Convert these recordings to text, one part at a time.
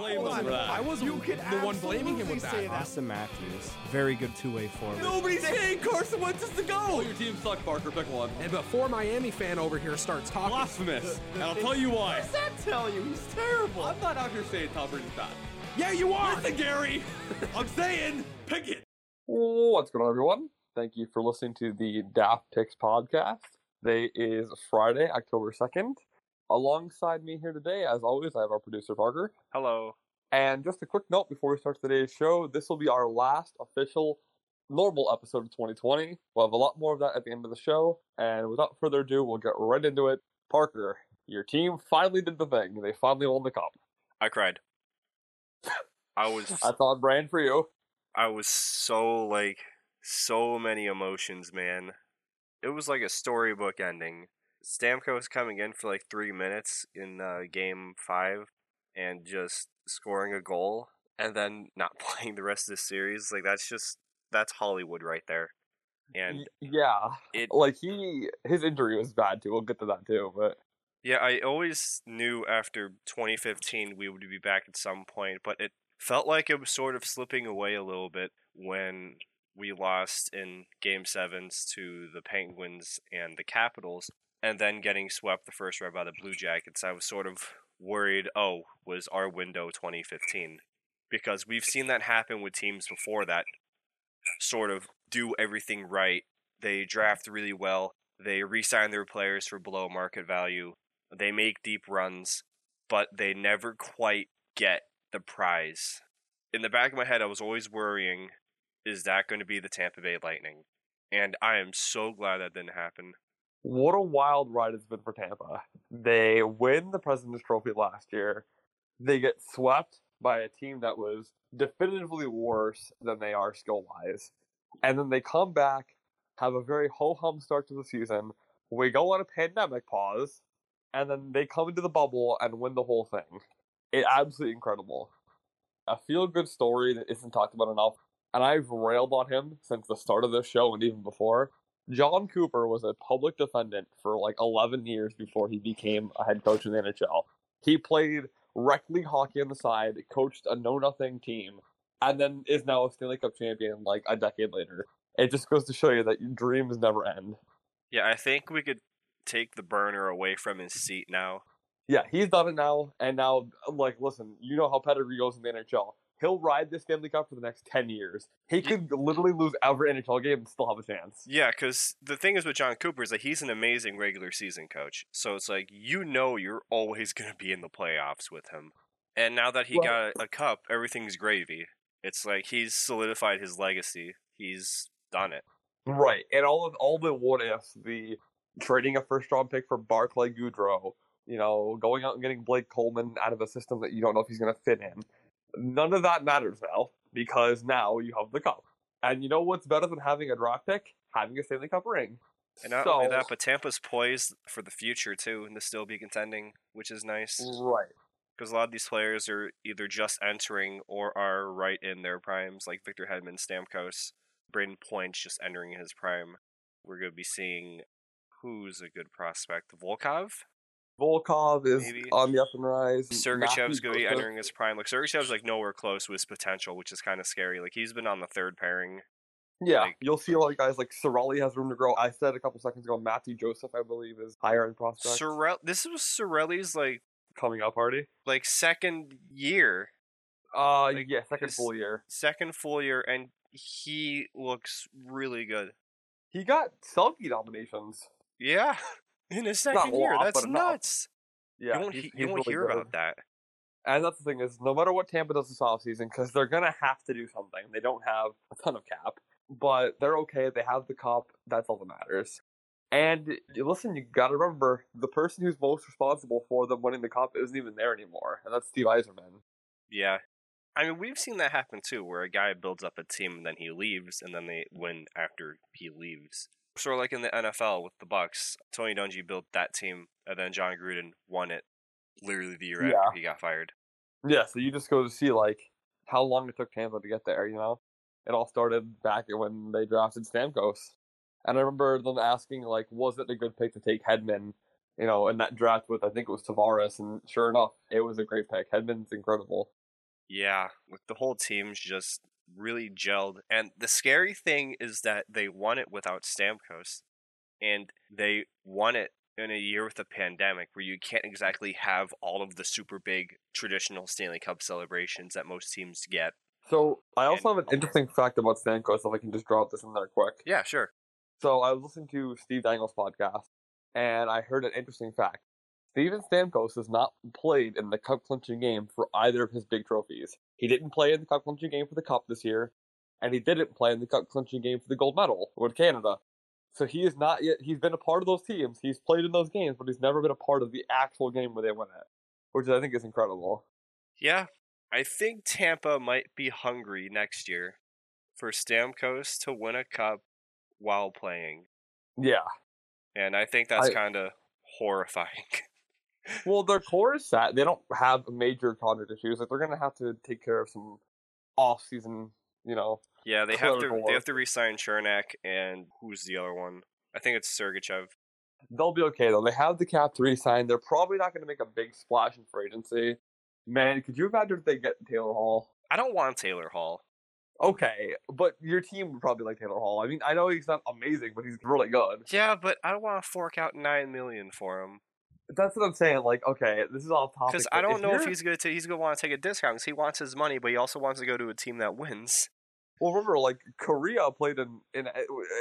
blame Hold us for that. I was You can the one blaming him with absolutely say that. that. Auston Matthews, very good two-way forward. Nobody's saying Carson Wentz is the Oh, go. Your team sucks, Parker. Pick one. And before Miami fan over here starts talking, Blasphemous. And I'll tell you why. What does that tell you? He's terrible. I'm not out here saying Tom Brady's bad. yeah, you are. Listen, Gary. I'm saying pick it. What's going on, everyone? Thank you for listening to the Daft Picks podcast. Today is Friday, October 2nd. Alongside me here today, as always, I have our producer, Parker. Hello. And just a quick note before we start today's show this will be our last official normal episode of 2020. We'll have a lot more of that at the end of the show. And without further ado, we'll get right into it. Parker, your team finally did the thing. They finally won the cup. I cried. I was That's on brand for you. I was so like so many emotions, man. It was like a storybook ending. Stamkos coming in for like three minutes in uh, game five and just scoring a goal and then not playing the rest of the series. Like that's just that's Hollywood right there. And yeah. it Like, he, his injury was bad too. We'll get to that too. But Yeah, I always knew after 2015 we would be back at some point, but it felt like it was sort of slipping away a little bit when we lost in game sevens to the Penguins and the Capitals, and then getting swept the first round by the Blue Jackets. I was sort of worried, oh, was our window 2015? Because we've seen that happen with teams before that sort of do everything right. They draft really well, they re sign their players for below market value, they make deep runs, but they never quite get the prize. In the back of my head, I was always worrying is that going to be the Tampa Bay Lightning? And I am so glad that didn't happen. What a wild ride it's been for Tampa. They win the President's Trophy last year. They get swept by a team that was definitively worse than they are skill wise. And then they come back, have a very ho hum start to the season. We go on a pandemic pause, and then they come into the bubble and win the whole thing. It absolutely incredible. A feel good story that isn't talked about enough. And I've railed on him since the start of this show and even before. Jon Cooper was a public defendant for like 11 years before he became a head coach in the NHL. He played rec league hockey on the side, coached a know nothing team, and then is now a Stanley Cup champion like a decade later. It just goes to show you that your dreams never end. Yeah, I think we could take the burner away from his seat now. Yeah, he's done it now, and now, like, listen, you know how pedigree goes in the NHL. He'll ride this Stanley Cup for the next 10 years. He could literally lose every NHL game and still have a chance. Yeah, because the thing is with Jon Cooper is that he's an amazing regular season coach. So it's like you know you're always going to be in the playoffs with him. And now that he Well- got a cup, everything's gravy. It's like he's solidified his legacy. He's done it. Right, and all of all the what ifs, the trading a first round pick for Barclay Goodrow, you know, going out and getting Blake Coleman out of a system that you don't know if he's going to fit in. None of that matters now because now you have the cup. And you know what's better than having a draft pick? Having a Stanley Cup ring. And not so, only that, but Tampa's poised for the future too, and to still be contending, which is nice. right, Because a lot of these players are either just entering or are right in their primes, like Victor Hedman, Stamkos, Brayden Point's just entering his prime. We're going to be seeing who's a good prospect. Volkov? Volkov is Maybe. on the up and rise. Sergachev's going to be entering his prime. Like, Sergachev's like nowhere close to his potential, which is kind of scary. Like, he's been on the third pairing. Yeah, like- you'll see a lot of guys like Cirelli has room to grow. I said a couple seconds ago, Mathieu Joseph, I believe, is higher in prospect. Sorel- this was Cirelli's, like, coming up party. like second year, Uh, Like, yeah, second full year. second full year, and he looks really good. He got Selke nominations. Yeah, in his Not second year. lot, That's but enough. nuts. Yeah, you won't, he's- he's you won't really hear good. about that. And that's the thing is, no matter what Tampa does this offseason, because they're gonna have to do something. They don't have a ton of cap, but they're okay. They have the cup. That's all that matters. And listen, you gotta remember the person who's most responsible for them winning the cup isn't even there anymore, and that's Steve Yzerman. Yeah. I mean, we've seen that happen too, where a guy builds up a team and then he leaves, and then they win after he leaves. Sort of like in the NFL with the Bucs, Tony Dungy built that team, and then Jon Gruden won it literally the year Yeah. after he got fired. Yeah, so you just go to see like how long it took Tampa to get there. You know, it all started back when they drafted Stamkos, and I remember them asking like, was it a good pick to take Hedman? You know, in that draft with I think it was Tavares, and sure enough, it was a great pick. Hedman's incredible. Yeah, like the whole team's just really gelled. And the scary thing is that they won it without Stamkos. And they won it in a year with a pandemic where you can't exactly have all of the super big traditional Stanley Cup celebrations that most teams get. So I also have an interesting fact about Stamkos. If I can just drop this in there quick. Yeah, sure. So I was listening to Steve Dangle's podcast, and I heard an interesting fact. Steven Stamkos has not played in the cup clinching game for either of his big trophies. He didn't play in the cup clinching game for the cup this year, and he didn't play in the cup clinching game for the gold medal with Canada. So he is not yet. He's been a part of those teams. He's played in those games, but he's never been a part of the actual game where they win it, which I think is incredible. Yeah, I think Tampa might be hungry next year for Stamkos to win a cup while playing. Yeah. And I think that's kind of horrifying. Well, their core is set. They don't have major contract issues. Like they're gonna have to take care of some off-season, you know. yeah, they have to Clerical they have to re-sign Cernak and who's the other one? I think it's Sergachev. They'll be okay though. They have the cap to re-sign. They're probably not gonna make a big splash in free agency. Man, could you imagine if they get Taylor Hall? I don't want Taylor Hall. Okay, but your team would probably like Taylor Hall. I mean, I know he's not amazing, but he's really good. Yeah, but I don't want to fork out nine million for him That's what I'm saying. Like, okay, this is all topic. because I don't know if you're- he's gonna he's gonna want to take a discount because he wants his money, but he also wants to go to a team that wins. Well, remember, like Kariya played in in eh,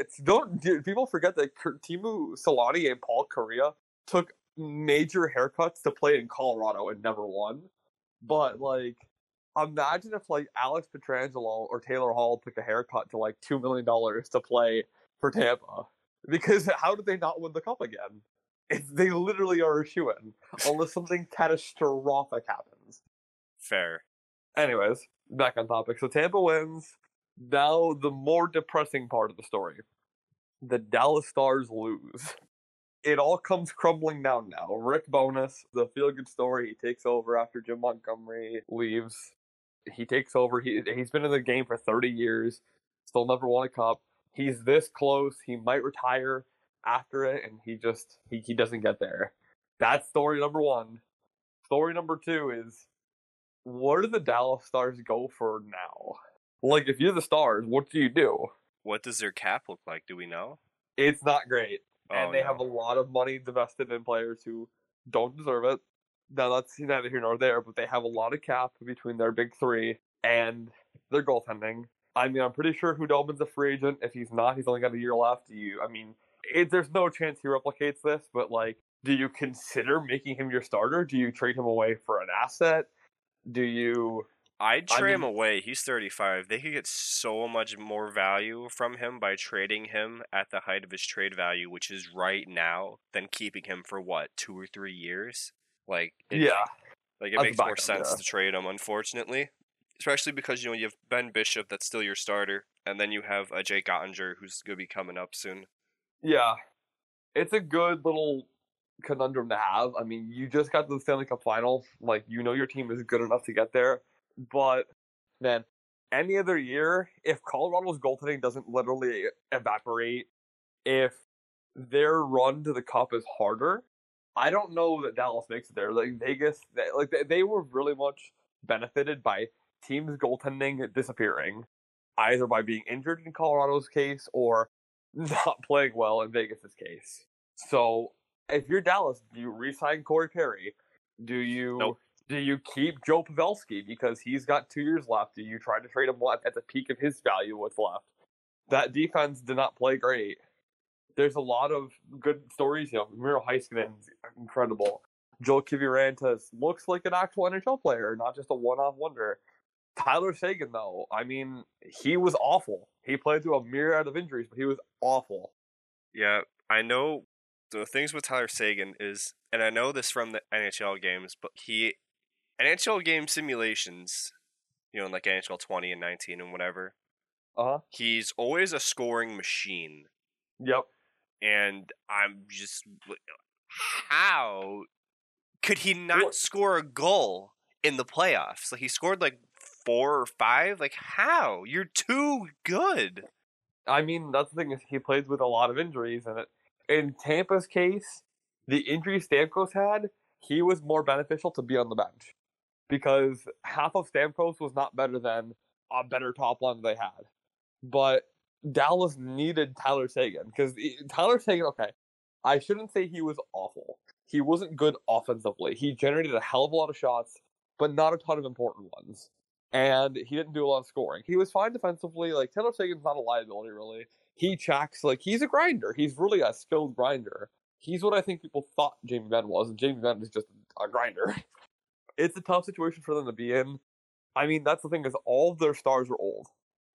it's don't dude, people forget that Teemu Selanne and Paul Kariya took major haircuts to play in Colorado and never won. But like, imagine if like Alex Pietrangelo or Taylor Hall took a haircut to like two million dollars to play for Tampa. Because how did they not win the cup again? They literally are a shoe in unless something catastrophic happens. Fair. Anyways, back on topic. So Tampa wins. Now the more depressing part of the story. The Dallas Stars lose. It all comes crumbling down now. Rick Bowness, the feel good story, he takes over after Jim Montgomery leaves. He takes over. He he's been in the game for 30 years, still never won a cup. He's this close. He might retire after it, and he just he, he doesn't get there. That's story number one. Story number two is what do the Dallas Stars go for now? Like, if you're the Stars, what do you do? What does their cap look like? Do we know? It's not great, Oh, and they no. have a lot of money invested in players who don't deserve it. Now that's neither here nor there, but they have a lot of cap between their big three and their goaltending. I mean, I'm pretty sure Khudobin's a free agent. If he's not, he's only got a year left. You? I mean, it, there's no chance he replicates this, but like, do you consider making him your starter? Do you trade him away for an asset? Do you? I'd I trade him away. He's 35. They could get so much more value from him by trading him at the height of his trade value, which is right now, than keeping him for what two or three years. Like, it, Yeah, like it makes more backup, sense yeah. to trade him. Unfortunately, especially because you know you have Ben Bishop that's still your starter, and then you have uh, Jake Oettinger who's gonna be coming up soon. Yeah, it's a good little conundrum to have. I mean, you just got to the Stanley Cup final. Like, you know your team is good enough to get there. But, man, any other year, if Colorado's goaltending doesn't literally evaporate, if their run to the Cup is harder, I don't know that Dallas makes it there. Like, Vegas, they, like, they, they were really much benefited by teams' goaltending disappearing, either by being injured in Colorado's case or not playing well in Vegas's case. So if you're Dallas, do you re-sign Corey Perry? Do you Nope. do you keep Joe Pavelski because he's got two years left? Do you try to trade him at the peak of his value? What's left? That defense did not play great. There's a lot of good stories. You know, Miro Heiskanen's incredible. Joel Kiviranta's looks like an actual NHL player, not just a one-off wonder. Tyler Seguin, though, I mean, he was awful. He played through a myriad of injuries, but he was awful. Yeah, I know the things with Tyler Seguin is, and I know this from the NHL games, but he NHL game simulations, you know, in like NHL 20 and 19 and whatever. Uh huh. He's always a scoring machine, Yep. and I'm just how could he not What- score a goal in the playoffs? Like he scored like four or five. Like how? You're too good. I mean, that's the thing is he plays with a lot of injuries, and it, in Tampa's case, the injury Stamkos had, he was more beneficial to be on the bench. because half of Stamkos was not better than a better top line they had. But Dallas needed Tyler Seguin because Tyler Seguin, okay, I shouldn't say he was awful. He wasn't good offensively. He generated a hell of a lot of shots, but not a ton of important ones. And he didn't do a lot of scoring. He was fine defensively. Like Taylor Seguin's not a liability really. He checks like he's a grinder. He's really a skilled grinder. He's what I think people thought Jamie Benn was, and Jamie Benn is just a grinder. it's a tough situation for them to be in. I mean, that's the thing is all their stars are old.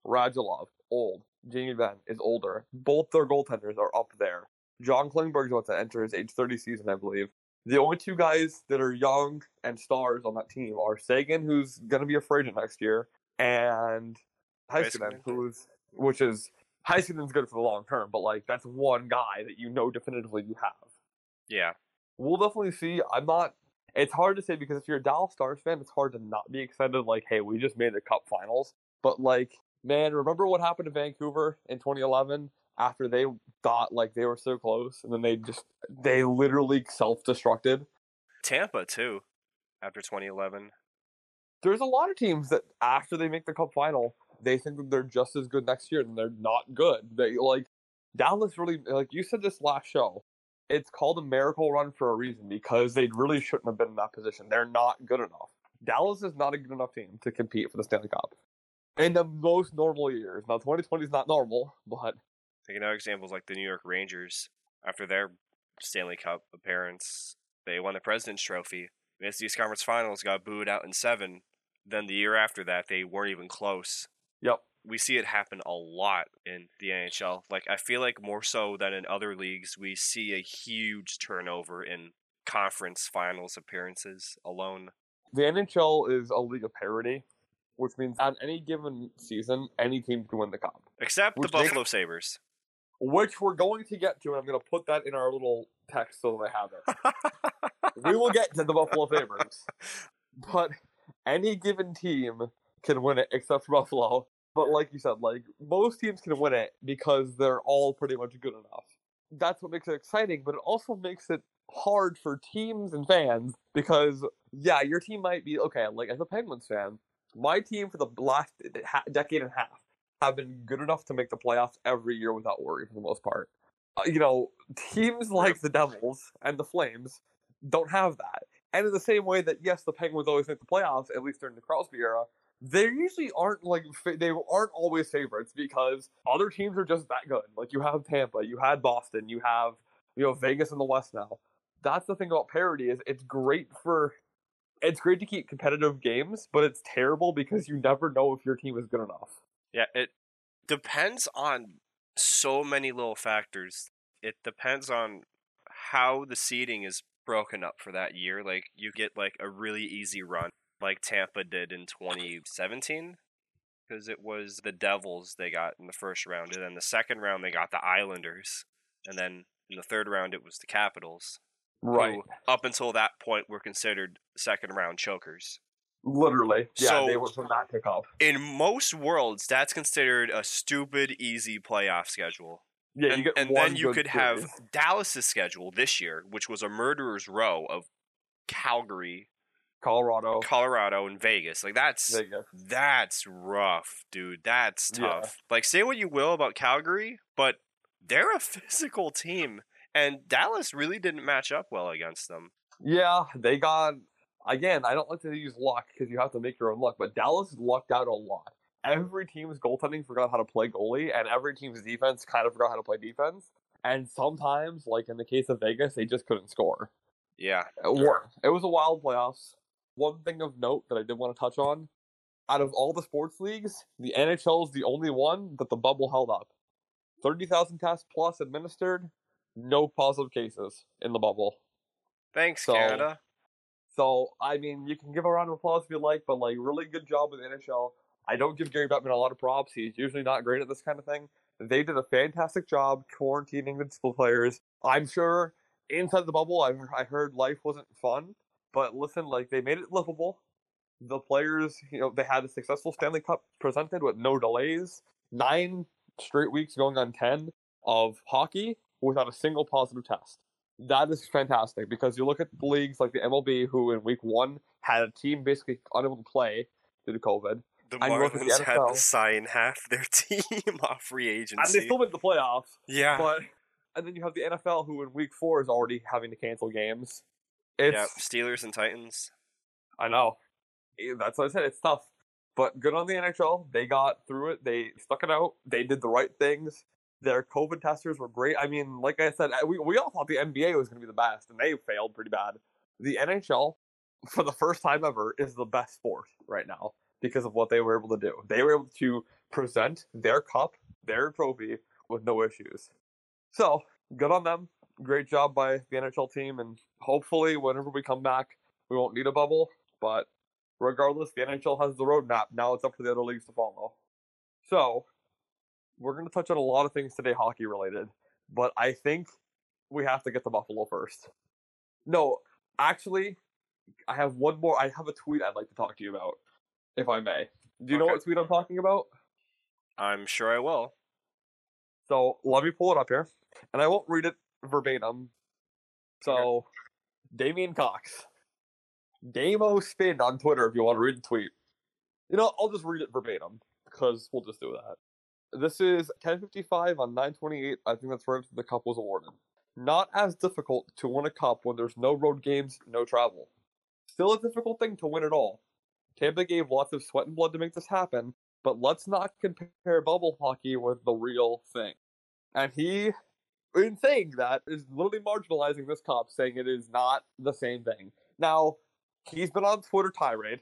Radulov, old. Jamie Benn is older. Both their goaltenders are up there. John Klingberg's about to enter his age 30 season, I believe. The only two guys that are young and stars on that team are Seguin, who's going to be a free agent next year, and Heiskanen, who's which is Heiskanen's good for the long term, but like that's one guy that you know definitively you have. Yeah. We'll definitely see. I'm not. It's hard to say because if you're a Dallas Stars fan, it's hard to not be excited. Like, hey, we just made the Cup Finals. But like, man, remember what happened to Vancouver in 2011 after they thought like they were so close, and then they just they literally self-destructed. Tampa too, after 2011. There's a lot of teams that after they make the Cup Final, they think that they're just as good next year, and they're not good. They like Dallas really like you said this last show. It's called a miracle run for a reason because they really shouldn't have been in that position. They're not good enough. Dallas is not a good enough team to compete for the Stanley Cup. In the most normal years. Now 2020 is not normal, but Thinking of examples like the New York Rangers after their Stanley Cup appearance, they won the President's Trophy, missed the East Conference Finals, got booed out in seven. Then the year after that, they weren't even close. yep. We see it happen a lot in the NHL. Like I feel like more so than in other leagues, we see a huge turnover in conference finals appearances alone. The NHL is a league of parity, which means on any given season, any team can win the cup. Except the makes- Buffalo Sabres. Which we're going to get to, and I'm going to put that in our little text so that I have it. we will get to the Buffalo Sabres, but any given team can win it except Buffalo. But like you said, like most teams can win it because they're all pretty much good enough. That's what makes it exciting, but it also makes it hard for teams and fans because yeah, your team might be okay. Like as a Penguins fan, my team for the last decade and a half have been good enough to make the playoffs every year without worry for the most part. Uh, you know, teams like the Devils and the Flames don't have that. And in the same way that yes, the Penguins always make the playoffs, at least during the Crosby era, they usually aren't like they aren't always favorites because other teams are just that good. Like you have Tampa, you had Boston, you have you know Vegas in the West now. That's the thing about parity is it's great for it's great to keep competitive games, but it's terrible because you never know if your team is good enough. Yeah, it depends on so many little factors. It depends on how the seeding is broken up for that year. Like you get like a really easy run, like Tampa did in 2017, because it was the Devils they got in the first round, and then the second round they got the Islanders, and then in the third round it was the Capitals. who, up until that point were considered second round chokers. Literally. Yeah, So- they were from that pick up. In most worlds, that's considered a stupid, easy playoff schedule. Yeah, and you get and then you could have. Dallas's schedule this year, which was a murderer's row of Calgary, Colorado, Colorado, and Vegas. Like that's Vegas. that's rough, dude. That's Yeah. tough. Like say what you will about Calgary, but they're a physical team, and Dallas really didn't match up well against them. Yeah, they got again. I don't like to use luck because you have to make your own luck, but Dallas lucked out a lot. Every team's goaltending forgot how to play goalie, and every team's defense kind of forgot how to play defense. And sometimes, like in the case of Vegas, they just couldn't score. Yeah, It wa- It was a wild playoffs. One thing of note that I did want to touch on: out of all the sports leagues, the NHL is the only one that the bubble held up. Thirty thousand tests plus administered, no positive cases in the bubble. thanks So- Canada. So I mean, you can give a round of applause if you like, but like, really good job with NHL. I don't give Gary Bettman a lot of props. He's usually not great at this kind of thing. They did a fantastic job quarantining the school players. I'm sure inside the bubble, I I heard life wasn't fun, but listen, like they made it livable. The players, you know, they had a successful Stanley Cup presented with no delays. Nine straight weeks going on ten of hockey without a single positive test. That is fantastic because you look at the leagues like the MLB, who in week one had a team basically unable to play due to COVID, The look at the Marlins had to sign half their team off free and they agency. still made the playoffs. yeah. But and then you have the NFL, who in week four is already having to cancel games. It's yeah. Steelers and Titans. I know. That's what I said. It's tough. But good on the NHL. They got through it. They stuck it out. They did the right things. Their COVID testers were great. I mean, like I said, we, we all thought the NBA was going to be the best, and they failed pretty bad. The NHL, for the first time ever, is the best sport right now because of what they were able to do. They were able to present their cup, their trophy, with no issues. So, good on them. Great job by the NHL team, and hopefully, whenever we come back, we won't need a bubble. But regardless, the NHL has the roadmap. Now it's up to the other leagues to follow. So, we're going to touch on a lot of things today, hockey related. But I think we have to get to Buffalo first. No, actually, I have one more. I have a tweet I'd like to talk to you about, if I may. Do you know what tweet I'm talking about? I'm sure I will. So let me pull it up here, and I won't read it verbatim. So, Damien Cox, Damo Spin on Twitter if you want to read the tweet. You know, I'll just read it verbatim because we'll just do that. This is 10:55 on 9:28. I think that's after the cup was awarded. Not as difficult to win a cup when there's no road games, no travel. Still a difficult thing to win at all. Tampa gave lots of sweat and blood to make this happen, but let's not compare bubble hockey with the real thing. And he, in saying that, is literally marginalizing this cup, saying it is not the same thing. Now, he's been on Twitter tirade.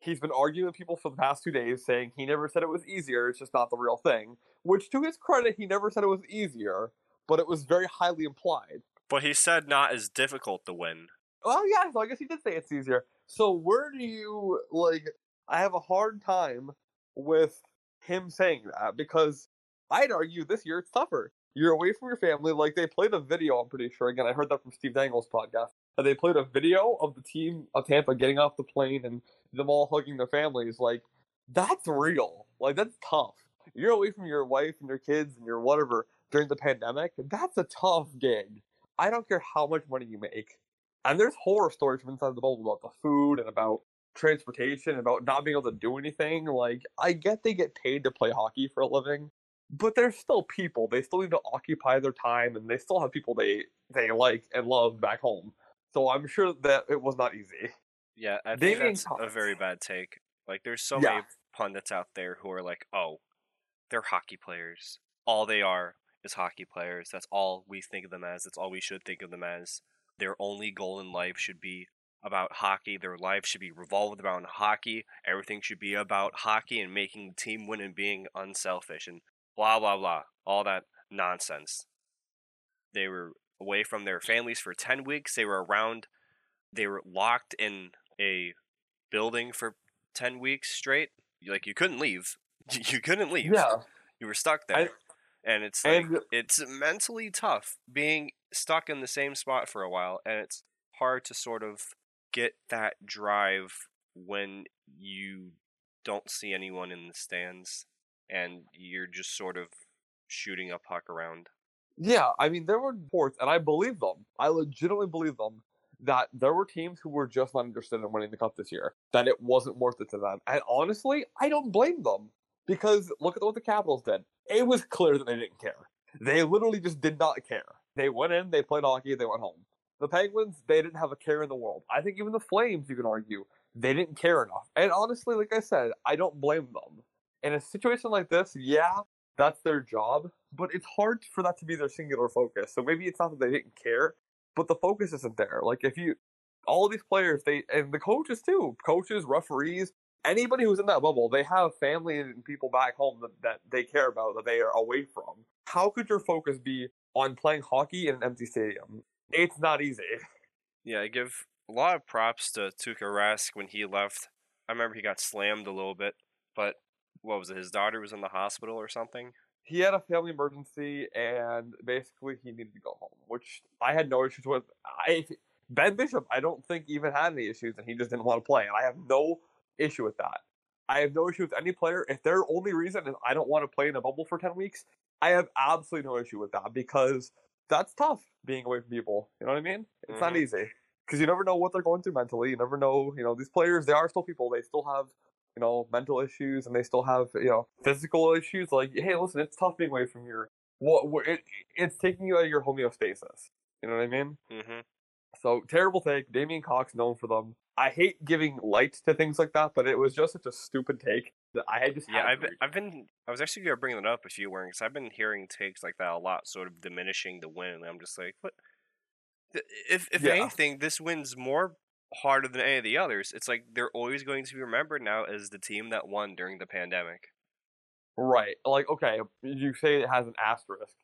He's been arguing with people for the past two days, saying he never said it was easier, it's just not the real thing. Which, to his credit, he never said it was easier, but it was very highly implied. But he said not as difficult to win. Well, yeah, so I guess he did say it's easier. So where do you like? I have a hard time with him saying that because I'd argue this year it's tougher. You're away from your family. Like they played a video, I'm pretty sure. Again, I heard that from Steve Dangle's podcast. They played a video of the team of Tampa getting off the plane and them all hugging their families. Like that's real. Like that's tough. You're away from your wife and your kids and your whatever during the pandemic. That's a tough gig. I don't care how much money you make. And there's horror stories from inside the bubble about the food and about transportation, and about not being able to do anything. Like, I get they get paid to play hockey for a living, but they're still people. They still need to occupy their time, and they still have people they they like and love back home. So I'm sure that it was not easy. Yeah, I think Damien that's a very bad take. Like, there's so Yeah. many pundits out there who are like, "Oh, they're hockey players. All they are is hockey players. That's all we think of them as. That's all we should think of them as. Their only goal in life should be about hockey. Their life should be revolved around hockey. Everything should be about hockey and making the team win and being unselfish and blah blah blah. All that nonsense. They were away from their families for 10 weeks. They were around they were locked in a building for 10 weeks straight. Like you couldn't leave. You couldn't leave. Yeah. You were stuck there. I- and it's like and it's mentally tough being stuck in the same spot for a while and it's hard to sort of get that drive when you don't see anyone in the stands and you're just sort of shooting a puck around. Yeah, I mean, there were reports, and I believe them. I legitimately believe them that there were teams who were just not interested in winning the cup this year. That it wasn't worth it to them. And honestly, I don't blame them because look at what the Capitals did. It was clear that they didn't care. They literally just did not care. They went in, they played hockey, they went home. The Penguins, they didn't have a care in the world. I think even the Flames, you can argue, they didn't care enough. And honestly, like I said, I don't blame them. In a situation like this, yeah, that's their job, but it's hard for that to be their singular focus. So maybe it's not that they didn't care, but the focus isn't there. Like if you, all these players, they and the coaches too, coaches, referees, anybody who's in that bubble, they have family and people back home that, that they care about that they are away from. How could your focus be on playing hockey in an empty stadium? It's not easy. Yeah, I give a lot of props to Tuukka Rask when he left. I remember he got slammed a little bit, but what was it? His daughter was in the hospital or something. He had a family emergency and basically he needed to go home, which I had no issues with. I Ben Bishop, I don't think even had any issues and he just didn't want to play, and I have no issue with that. I have no issue with any player. If their only reason is I don't want to play in a bubble for 10 weeks, I have absolutely no issue with that because that's tough being away from people. You know what I mean? It's not Mhm. easy because you never know what they're going through mentally. You never know. You know, these players they are still people. They still have you know mental issues and they still have you know physical issues. Like, hey, listen, it's tough being away from your what what- it, it's taking you out of your homeostasis. You know what I mean? hmm So terrible take. Damien Cox known for them. I hate giving light to things like that, but it was just such a stupid take that I had just Yeah, I've been. I've been, I was actually gonna bring that up if you weren't, because I've been hearing takes like that a lot, sort of diminishing the win. I'm just like, what? If if Yeah. anything, this win's more harder than any of the others. It's like they're always going to be remembered now as the team that won during the pandemic. Right. Like, okay, you say it has an asterisk.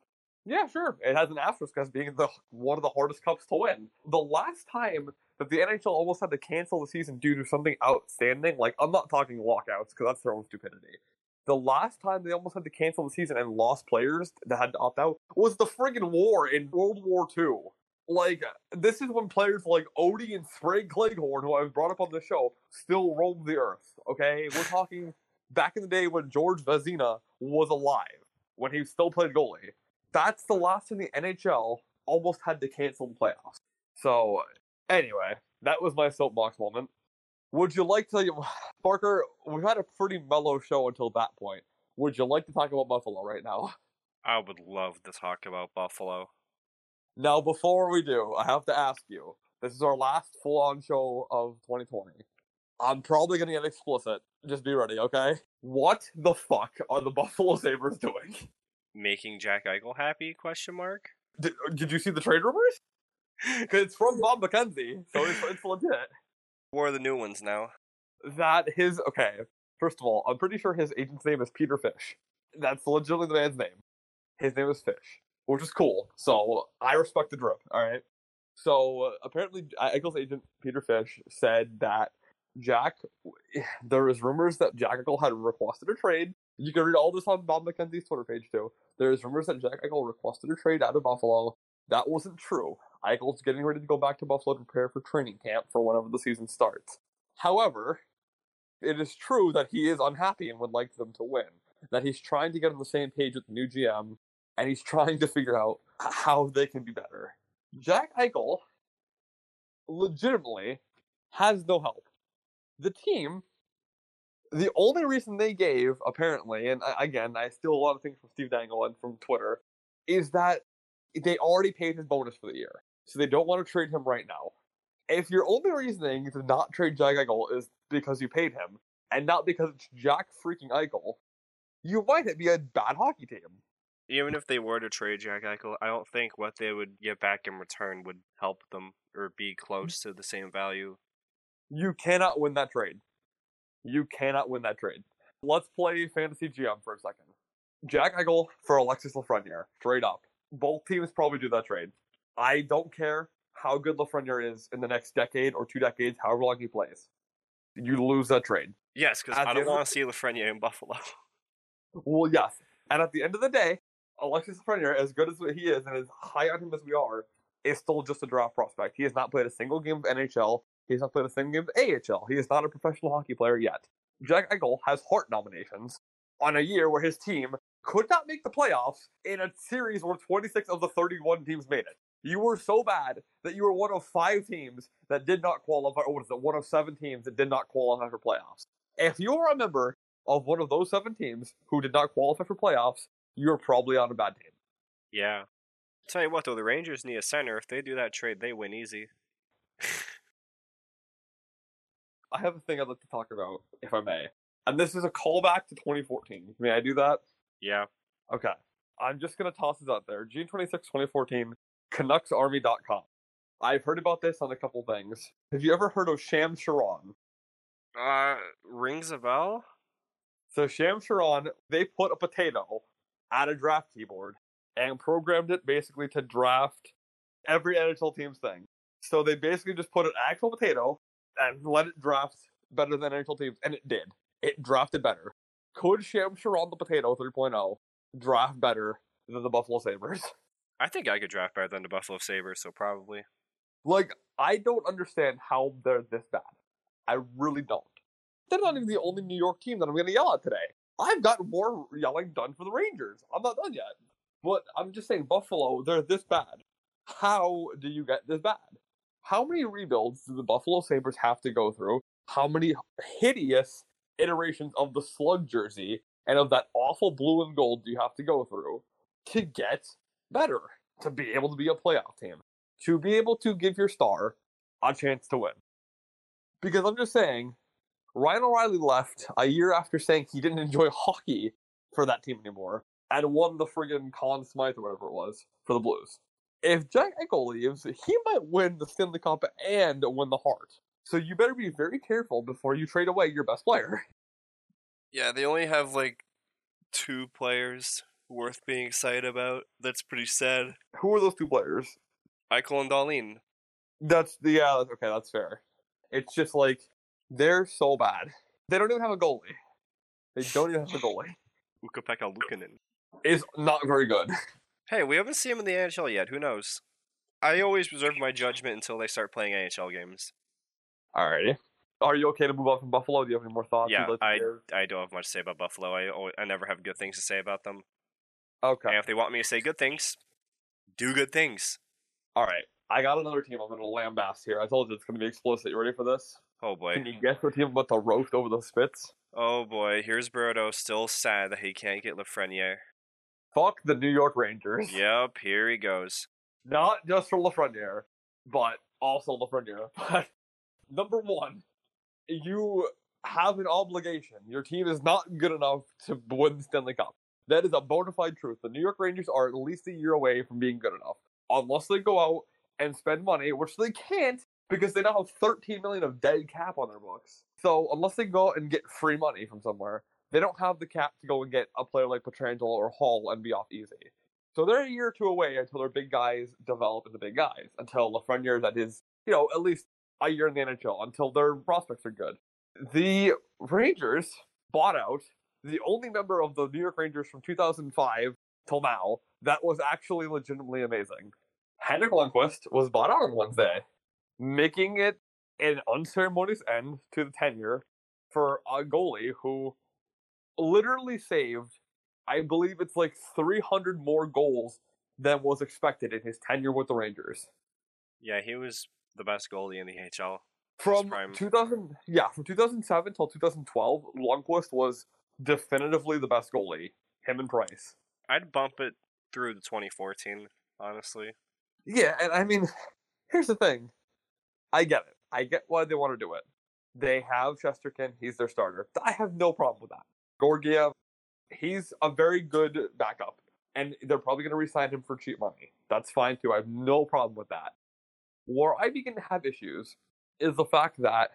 Yeah, sure. It has an asterisk as being the one of the hardest cups to win. The last time that the NHL almost had to cancel the season due to something outstanding, like I'm not talking lockouts because that's their own stupidity. The last time they almost had to cancel the season and lost players that had to opt out was the friggin' war in World War II. Like, this is when players like Odie and Sprague Cleghorn, who I've brought up on the show, still roamed the earth. Okay, we're talking back in the day when George Vezina was alive, when he still played goalie. That's the last time the NHL almost had to cancel the playoffs. So, anyway, that was my soapbox moment. Would you like to, Parker? We've had a pretty mellow show until that point. Would you like to talk about Buffalo right now? I would love to talk about Buffalo. Now, before we do, I have to ask you. This is our last full-on show of 2020. I'm probably gonna get explicit. Just be ready, okay? What the fuck are the Buffalo Sabres doing? Making Jack Eichel happy? Question mark. Did, uh, did you see the trade rumors? Because it's from Bob McKenzie, so it's, it's legit. Where are the new ones now? That his okay. First of all, I'm pretty sure his agent's name is Peter Fish. That's legitimately the man's name. His name is Fish, which is cool. So I respect the drip. All right. So uh, apparently, Eichel's agent Peter Fish said that Jack. There was rumors that Jack Eichel had requested a trade. You can read all this on Bob McKenzie's Twitter page too. There's rumors that Jack Eichel requested a trade out of Buffalo. That wasn't true. Eichel's getting ready to go back to Buffalo to prepare for training camp for whenever the season starts. However, it is true that he is unhappy and would like them to win. That he's trying to get on the same page with the new GM, and he's trying to figure out how they can be better. Jack Eichel legitimately has no help. The team, the only reason they gave, apparently, and again, I steal a lot of things from Steve Dangle and from Twitter, is that they already paid his bonus for the year. So they don't want to trade him right now. If your only reasoning to not trade Jack Eichel is because you paid him, and not because it's Jack freaking Eichel, you might be a bad hockey team. Even if they were to trade Jack Eichel, I don't think what they would get back in return would help them or be close to the same value. You cannot win that trade. You cannot win that trade. Let's play fantasy GM for a second. Jack Eichel for Alexis Lafreniere, straight up. Both teams probably do that trade. I don't care how good Lafreniere is in the next decade or two decades, however long he plays. You lose that trade. Yes, because I don't want to see Lafreniere in Buffalo. Well, yes. And at the end of the day, Alexis Lafreniere, as good as he is and as high on him as we are, is still just a draft prospect. He has not played a single game of NHL. He has not played a single game of AHL. He is not a professional hockey player yet. Jack Eichel has Hart nominations on a year where his team could not make the playoffs in a series where 26 of the 31 teams made it. You were so bad that you were one of five teams that did not qualify, or what is it, one of seven teams that did not qualify for playoffs. If you are a member of one of those seven teams who did not qualify for playoffs, you're probably on a bad team. yeah. Tell you what, though, the Rangers need a center. If they do that trade, they win easy. I have a thing I'd like to talk about, if I may. And this is a callback to 2014. May I do that? Yeah. Okay. I'm just going to toss this out there. June 26, 2014, CanucksArmy.com. I've heard about this on a couple things. Have you ever heard of Sham Sharron? Uh, rings a bell? So Sham Sharron, they put a potato at a draft keyboard and programmed it basically to draft every NHL team's thing. So they basically just put an actual potato and let it draft better than NHL teams, and it did. It drafted better. Could Sham Sharron the potato 3.0 draft better than the Buffalo Sabres? I think I could draft better than the Buffalo Sabres, so probably. Like, I don't understand how they're this bad. I really don't. They're not even the only New York team that I'm going to yell at today. I've got more yelling done for the Rangers. I'm not done yet. But I'm just saying, Buffalo, they're this bad. How do you get this bad? How many rebuilds do the Buffalo Sabres have to go through? How many hideous iterations of the slug jersey and of that awful blue and gold do you have to go through to get better? To be able to be a playoff team? To be able to give your star a chance to win? Because I'm just saying, Ryan O'Reilly left a year after saying he didn't enjoy hockey for that team anymore and won the friggin' Conn Smythe or whatever it was for the Blues. If Jack Eichel leaves, he might win the Stanley Cup and win the Hart. So you better be very careful before you trade away your best player. Yeah, they only have like two players worth being excited about. That's pretty sad. Who are those two players? Eichel and Dahlin. That's the yeah. Okay, that's fair. It's just like they're so bad. They don't even have a goalie. They don't even have a goalie. Ukko-Pekka Luukkonen. Is not very good. Hey, we haven't seen him in the NHL yet. Who knows? I always reserve my judgment until they start playing NHL games. Alrighty. Are you okay to move on from Buffalo? Do you have any more thoughts? Yeah, I? I don't have much to say about Buffalo. I always, I never have good things to say about them. Okay. And if they want me to say good things, do good things. All right. I got another team I'm going to lambast here. I told you it's going to be explicit. You ready for this? Oh boy. Can you guess what team about to roast over the spits? Oh boy. Here's Brodo still sad that he can't get Lafreniere. Fuck the New York Rangers. Yep, here he goes. Not just for Lafreniere, but also Lafreniere. But number one, you have an obligation. Your team is not good enough to win the Stanley Cup. That is a bona fide truth. The New York Rangers are at least a year away from being good enough. Unless they go out and spend money, which they can't because they now have 13 million of dead cap on their books. So unless they go and get free money from somewhere, they don't have the cap to go and get a player like Pietrangelo or Hall and be off easy. So they're a year or two away until their big guys develop into big guys. Until Lafreniere is at his, you know, at least a year in the NHL. Until their prospects are good. The Rangers bought out the only member of the New York Rangers from 2005 till now that was actually legitimately amazing. Henrik Lundqvist was bought out on Wednesday, making it an unceremonious end to the tenure for a goalie who literally saved, I believe it's like 300 more goals than was expected in his tenure with the Rangers. Yeah, he was the best goalie in the HL. From 2000, yeah, from 2007 till 2012, Lundqvist was definitively the best goalie. Him and Price. I'd bump it through the 2014, honestly. Yeah, and I mean, here's the thing. I get it. I get why they want to do it. They have Shesterkin. He's their starter. I have no problem with that. Georgiev, he's a very good backup, and they're probably going to re-sign him for cheap money. That's fine too. I have no problem with that. Where I begin to have issues is the fact that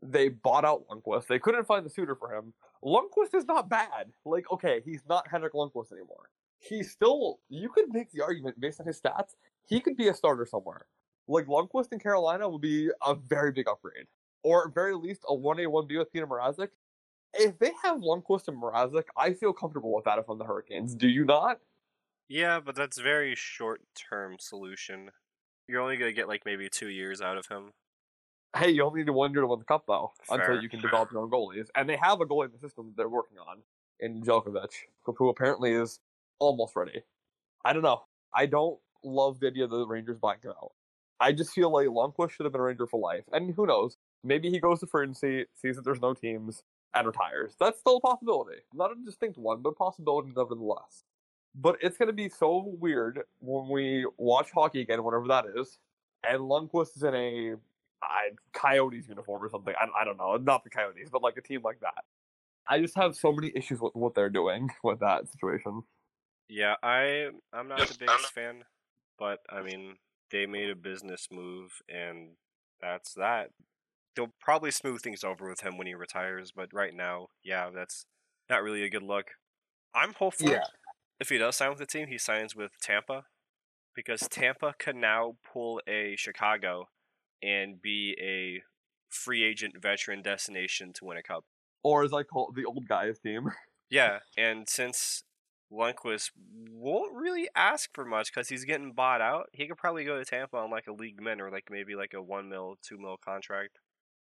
they bought out Lundqvist. They couldn't find the suitor for him. Lundqvist is not bad. Like, okay, he's not Henrik Lundqvist anymore. He's still. You could make the argument based on his stats. He could be a starter somewhere. Like Lundqvist in Carolina would be a very big upgrade, or at very least a one A one B with Peter Mrazek. If they have Lundqvist and Mrazek, I feel comfortable with that if I'm the Hurricanes. Do you not? Yeah, but that's very short term solution. You're only gonna get like maybe two years out of him. Hey, you only need one year to win the cup though, Fair. until you can develop your own goalies, and they have a goalie in the system that they're working on in Djokovic, who apparently is almost ready. I don't know. I don't love the idea of the Rangers buying him out. I just feel like Lundqvist should have been a Ranger for life, and who knows? Maybe he goes to free agency, sees that there's no teams, and retires. That's still a possibility. Not a distinct one, but a possibility nevertheless. But it's going to be so weird when we watch hockey again, whenever that is, and Lundqvist is in a I, Coyotes uniform or something. I, I don't know. Not the Coyotes, but like a team like that. I just have so many issues with what they're doing with that situation. Yeah, I I'm not the biggest fan, but I mean they made a business move, and that's that. They'll probably smooth things over with him when he retires, but right now, yeah, that's not really a good look. I'm hopeful Yeah. if he does sign with the team, he signs with Tampa, because Tampa can now pull a Chicago and be a free agent veteran destination to win a cup. Or as I call it, the old guys team. Yeah, and since Lundqvist won't really ask for much because he's getting bought out, he could probably go to Tampa on like a league min or like maybe like a one mil, two mil contract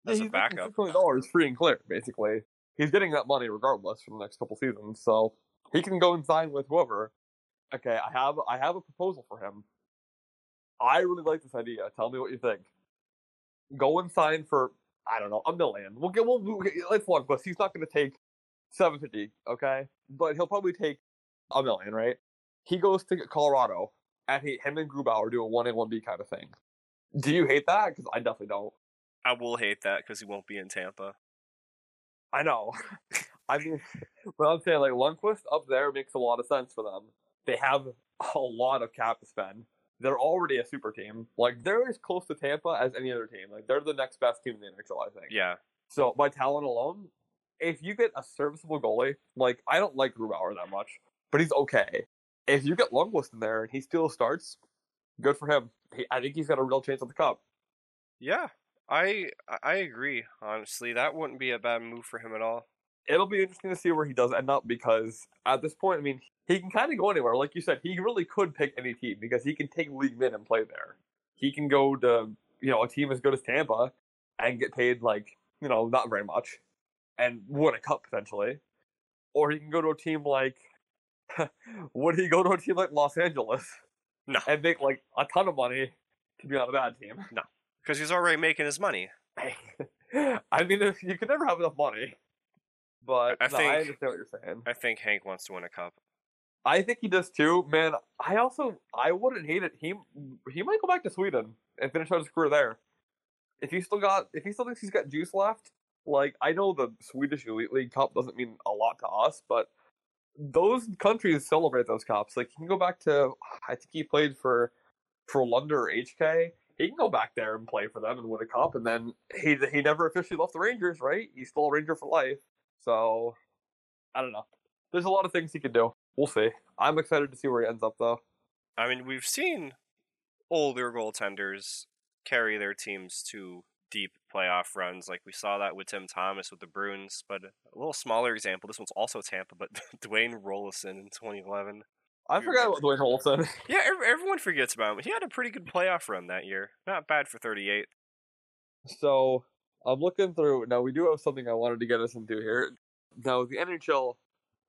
as Yeah, a backup. Six million dollars free and clear, basically. He's getting that money regardless for the next couple seasons, so he can go and sign with whoever. Okay, I have I have a proposal for him. I really like this idea. Tell me what you think. Go and sign for I don't know a million. We'll get we'll, we'll let's look, but he's not going to take seven fifty. Okay, but he'll probably take a million, right? He goes to Colorado, and he him and Grubauer do a one A one B kind of thing. Do you hate that? Because I definitely don't. I will hate that because he won't be in Tampa. I know. I mean, but I'm saying like Lundqvist up there makes a lot of sense for them. They have a lot of cap to spend. They're already a super team. Like they're as close to Tampa as any other team. Like they're the next best team in the NHL, I think. Yeah, So by talent alone, if you get a serviceable goalie, like I don't like Grubauer that much, but he's okay. If you get Lundqvist in there and he still starts, good for him. He, I think he's got a real chance at the cup. yeah. I I agree. Honestly, that wouldn't be a bad move for him at all. it'll be interesting to see where he does end up because at this point, I mean, he can kind of go anywhere. Like you said, he really could pick any team because he can take league min and play there. He can go to you know a team as good as Tampa and get paid like you know not very much and win a cup potentially, or he can go to a team like would he go to a team like Los Angeles No, and make like a ton of money to be on a bad team? No. Because he's already making his money. I mean, if- you can never have enough money. But I no, I think- understand what you're saying. I think Hank wants to win a cup. I think he does too, man. I also I wouldn't hate it. He he might go back to Sweden and finish out his career there. If he still got if he still thinks he's got juice left, like I know the Swedish Elite League Cup doesn't mean a lot to us, but those countries celebrate those cups. Like he can go back to I think he played for for London or HK. He can go back there and play for them and win a cup, and then he he never officially left the Rangers, right? He's still a Ranger for life. So I don't know. There's a lot of things he could do. We'll see. I'm excited to see where he ends up, though. I mean, we've seen older goaltenders carry their teams to deep playoff runs. Like we saw that with Tim Thomas with the Bruins, but a little smaller example. This one's also Tampa, but Dwayne Roloson in 2011. I forgot about Dwayne Holson. Yeah, everyone forgets about him. He had a pretty good playoff run that year. Not bad for 38. So I'm looking through. Now we do have something I wanted to get us into here. Now the NHL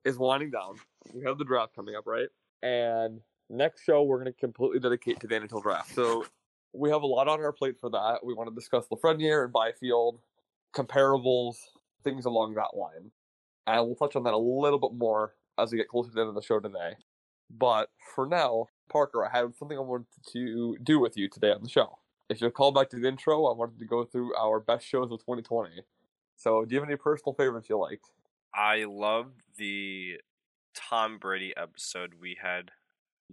is winding down. We have the draft coming up, right? And next show we're going to completely dedicate to the NHL draft. So we have a lot on our plate for that. We want to discuss Lafreniere and Byfield, comparables, things along that line, and we'll touch on that a little bit more as we get closer to the end of the show today. But for now, Parker, I have something I wanted to do with you today on the show. If you'll call back to the intro, I wanted to go through our best shows of 2020. So, do you have any personal favorites you liked? I loved the Tom Brady episode we had.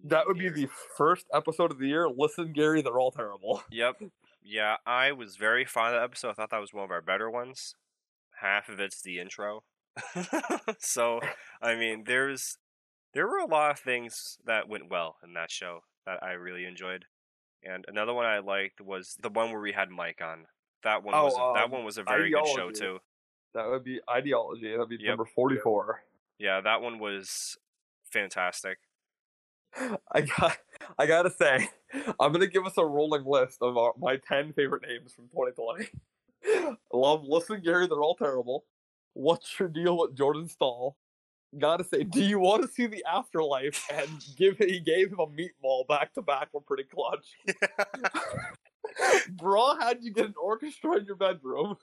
That would be the first episode of the year. Listen, Gary, they're all terrible. Yep. Yeah, I was very fond of that episode. I thought that was one of our better ones. Half of it's the intro. so, I mean, there's there were a lot of things that went well in that show that I really enjoyed. And another one I liked was the one where we had Mike on. That one Oh, was a, that um, one was a very good show too. That would be ideology. That'd be Yep. number 44. Yeah, that one was fantastic. I got, I gotta say, I'm gonna give us a rolling list of our, my 10 favorite names from 2020. Love, listen, Gary, they're all terrible. What's your deal with Jordan Staal? Gotta say, do you want to see the afterlife? And give he gave him a meatball back to back. We're pretty clutch. Bro, how'd you get an orchestra in your bedroom?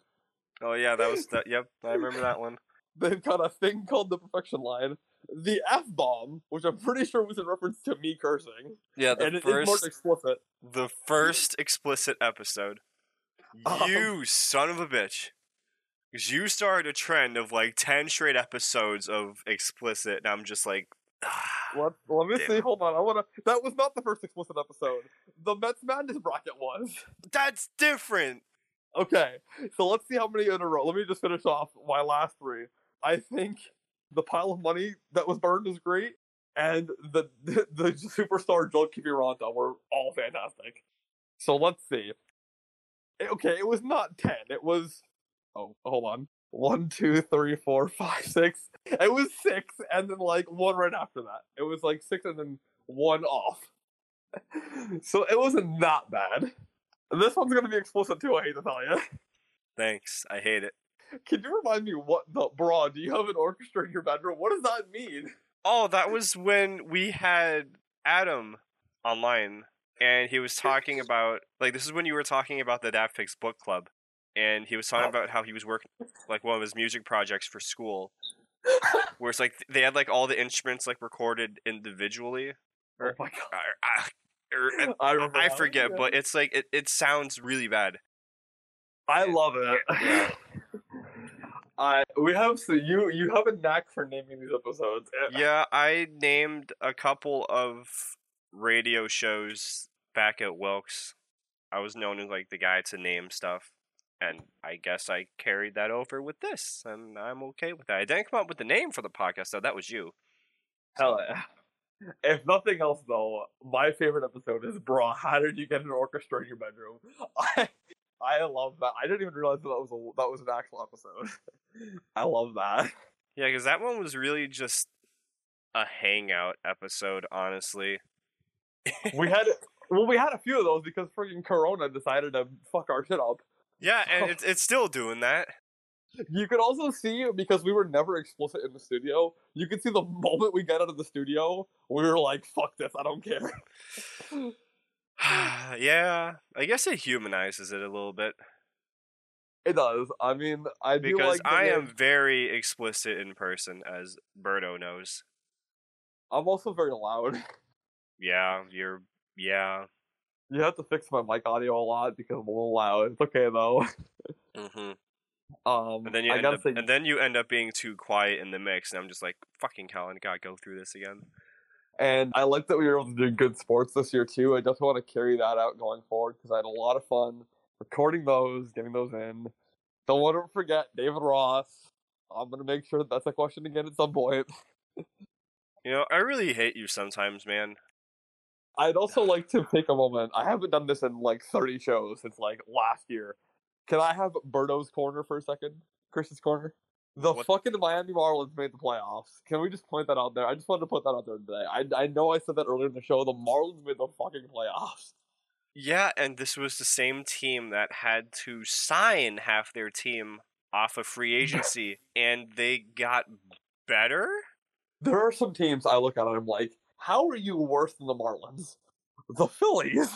Oh yeah, that was that. Yep, I remember that one. They've got a thing called the perfection line. The F bomb, which I'm pretty sure was in reference to me cursing, Yeah, the and it is more first explicit. the first explicit episode. Um, You son of a bitch. Because you started a trend of like 10 straight episodes of explicit, and I'm just like, ah, Let, let me see. it. Hold on. I wanna. That was not the first explicit episode. The Mets Madness bracket was. that's different. Okay, so let's see how many in a row. Let me just finish off my last three. I think the pile of money that was burned is great, and the the, the superstar Joel Kiviranta were all fantastic. So let's see. Eh, Okay, it was not ten. It was. Oh, hold on. One, two, three, four, five, six. It was six, and then like one right after that. It was like six, and then one off. so it wasn't that bad. This one's gonna be explicit too. I hate to tell you. Thanks. I hate it. Can you remind me what the bra? Do you have an orchestra in your bedroom? What does that mean? Oh, that was when we had Adam online, and he was talking about like this is when you were talking about the Daft book club, and he was talking Oh. about how he was working like one of his music projects for school, where it's like they had like all the instruments like recorded individually. Oh my god. Or, ah, or, uh, or, I, remember I forget, but it's like it, it sounds really bad. I love it. Yeah. I we have so you you have a knack for naming these episodes. Eh, yeah, I named a couple of radio shows back at Wilkes. I was known as like the guy to name stuff, and I guess I carried that over with this, and I'm okay with that. I didn't come up with the name for the podcast, though. That was you. Hell yeah. If nothing else, though, my favorite episode is, bro, how did you get an orchestra in your bedroom? I I love that. I didn't even realize that, that was a, that was an actual episode. I love that. Yeah, because that one was really just a hangout episode, honestly. We had well, we had a few of those because freaking Corona decided to fuck our shit up. Yeah, and it's it's still doing that. You could also see because we were never explicit in the studio. You could see the moment we got out of the studio, we were like, "Fuck this, I don't care." yeah, I guess it humanizes it a little bit It does. I mean, I because like. I name- am very explicit in person, as Berto knows. I'm also very loud. Yeah, you're. Yeah. You have to fix my mic audio a lot because I'm a little loud. It's okay though. hmm Um, And then you I end up, say, and then you end up being too quiet in the mix, and I'm just like, fucking Colin, gotta go through this again. And I like that we were able to do good sports this year too. I definitely want to carry that out going forward because I had a lot of fun recording those, getting those in. Don't want to forget David Ross. I'm gonna make sure that that's a question again at some point. You know, I really hate you sometimes, man. I'd also like to take a moment. I haven't done this in like 30 shows since like last year. Can I have Birdo's corner for a second? Chris's corner. The What- fucking Miami Marlins made the playoffs. Can we just point that out there? I just wanted to put that out there today. I I know I said that earlier in the show. The Marlins made the fucking playoffs. Yeah, and this was the same team that had to sign half their team off of free agency, and they got better. There are some teams I look at and I'm like, how are you worse than the Marlins? The Phillies.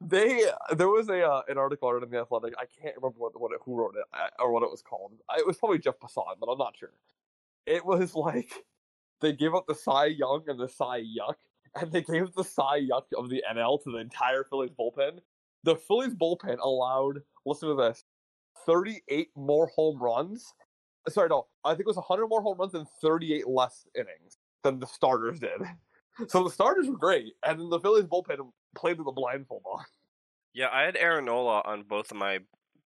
They there was a uh, an article written in the Athletic. I can't remember what, what it, who wrote it or what it was called. It was probably Jeff Passan, but I'm not sure. It was like they gave up the Cy Young and the Cy Yuck, and they gave the Cy Yuck of the NL to the entire Phillies bullpen. The Phillies bullpen allowed listen to this, 38 more home runs. Sorry, no, I think it was 100 more home runs and 38 less innings than the starters did. So the starters were great, and then the Phillies bullpen played with a blindfold on. Yeah, I had Aaron Nola on both of my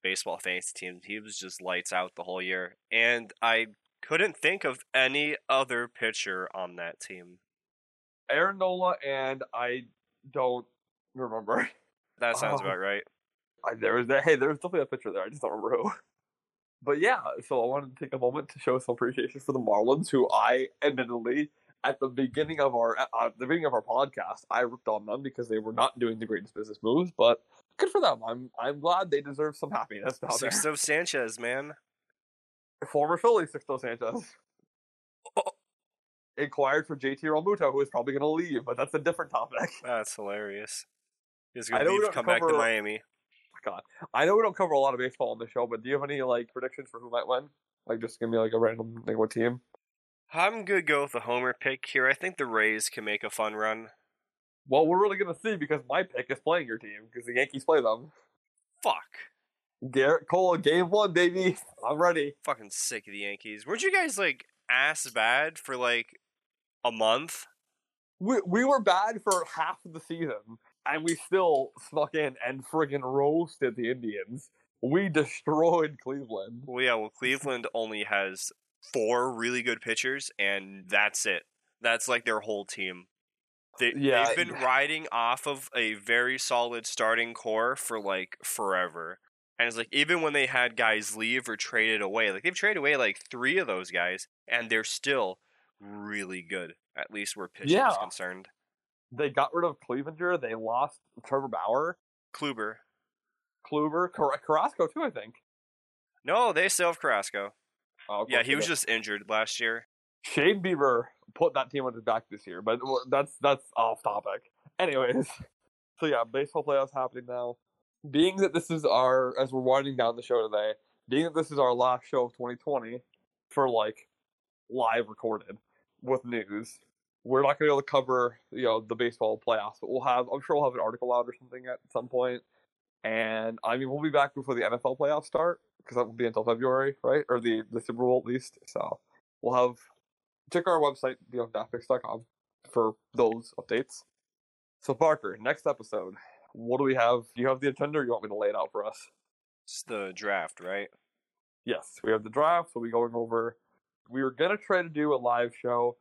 baseball fantasy teams. He was just lights out the whole year, and I couldn't think of any other pitcher on that team. Aaron Nola and I don't remember. That sounds Oh. about right. I, there was that. Hey, there was definitely a picture there. I just don't remember who. But yeah, so I wanted to take a moment to show some appreciation for the Marlins, who I admittedly at the beginning of our uh, the beginning of our podcast, I ripped on them because they were not doing the greatest business moves. But good for them. I'm I'm glad they deserve some happiness down there. Sixto Sanchez, man. Former Philly Sixto Sanchez. Inquired for JT Realmuto, who is probably going to leave, but that's a different topic. That's hilarious. He's leave, don't come back to Miami. God, I know we don't cover a lot of baseball on the show, but do you have any like predictions for who might win? Like, just give me like a random like what team? I'm gonna go with the homer pick here. I think the Rays can make a fun run. Well, we're really gonna see because my pick is playing your team because the Yankees play them. Fuck. Gerrit Cole, game one, baby. I'm ready. Fucking sick of the Yankees. Weren't you guys like ass bad for like a month? We we were bad for half of the season, and we still snuck in and friggin' roasted the Indians. We destroyed Cleveland. Well, yeah. Well, Cleveland only has four really good pitchers, and that's it. That's like their whole team. They, Yeah, they've been riding off of a very solid starting core for like forever. And it's like even when they had guys leave or traded away, like they've traded away like three of those guys, and they're still really good. At least where pitching is concerned. They got rid of Clevinger. They lost Trevor Bauer, Kluber. Kluber, Car- Carrasco too. I think. No, they still have Carrasco. Oh, Yeah, he was just injured last year. Shane Bieber put that team on his back this year, but that's that's off topic. Anyways, so yeah, baseball playoffs happening now. Being that this is our as we're winding down the show today, being that this is our last show of 2020 for like live recorded with news, we're not gonna be able to cover you know the baseball playoffs, but we'll have I'm sure we'll have an article out or something at some point. And I mean we'll be back before the NFL playoffs start because that will be until February, right? Or the the Super Bowl at least. So we'll have check our website beyonddaftpicks.com for those updates. So Parker, next episode, what do we have? Do you have the agenda, or you want me to lay it out for us? It's the draft, right? Yes, we have the draft. We'll be going over. We were gonna try to do a live show,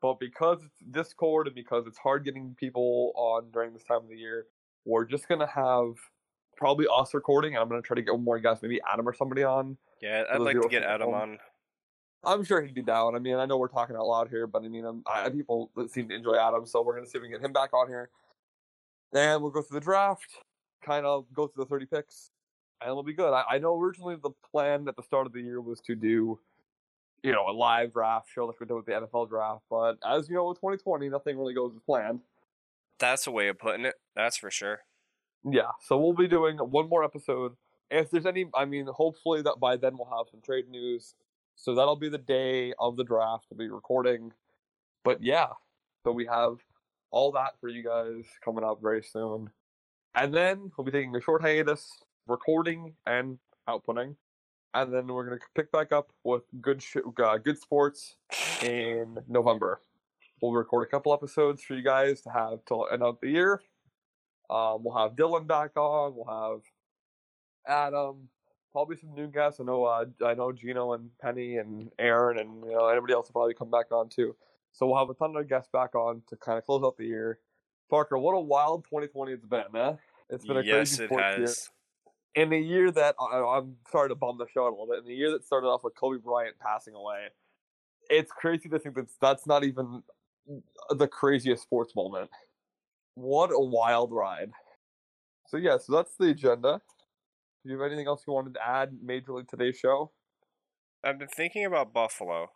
but because it's Discord and because it's hard getting people on during this time of the year, we're just gonna have probably us recording. And I'm gonna try to get one more guys, maybe Adam or somebody on. Yeah, I'd like to get Adam home. on. I'm sure he'd be down. I mean, I know we're talking out loud here, but I mean, um, I'm, I people that seem to enjoy Adam, so we're gonna see if we can get him back on here. And we'll go through the draft, kind of go through the 30 picks, and it'll be good. I, I know originally the plan at the start of the year was to do, you know, a live draft show like we did with the NFL draft, but as you know, with 2020, nothing really goes as planned. That's a way of putting it. That's for sure. Yeah, so we'll be doing one more episode. If there's any, I mean, hopefully that by then we'll have some trade news. So that'll be the day of the draft. We'll be recording. But yeah, so we have all that for you guys coming up very soon. And then we'll be taking a short hiatus, recording and outputting. And then we're going to pick back up with good sh- uh, good sports in November. We'll record a couple episodes for you guys to have till end of the year. Um, we'll have Dylan back on. We'll have Adam. Probably some new guests. I know. Uh, I know Gino and Penny and Aaron and you know anybody else will probably come back on too. So we'll have a ton of guests back on to kind of close out the year. Parker, what a wild 2020 it's been, man. It's been a yes, crazy sports year. In the year that I, I'm sorry to bum the show a little bit. In the year that started off with Kobe Bryant passing away, it's crazy to think that that's not even the craziest sports moment. What a wild ride. So yeah, so that's the agenda. Do you have anything else you wanted to add majorly today's show? I've been thinking about Buffalo.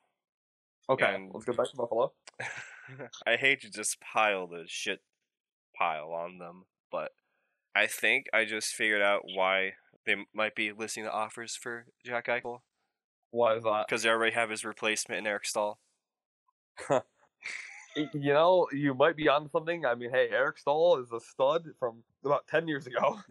Okay, And- let's go back to Buffalo. I hate to just pile the shit pile on them, but I think I just figured out why they might be listening to offers for Jack Eichel Why is that? because they already have his replacement in Eric Staal. You know, you might be on something. I mean, hey, Eric Staal is a stud from about ten years ago.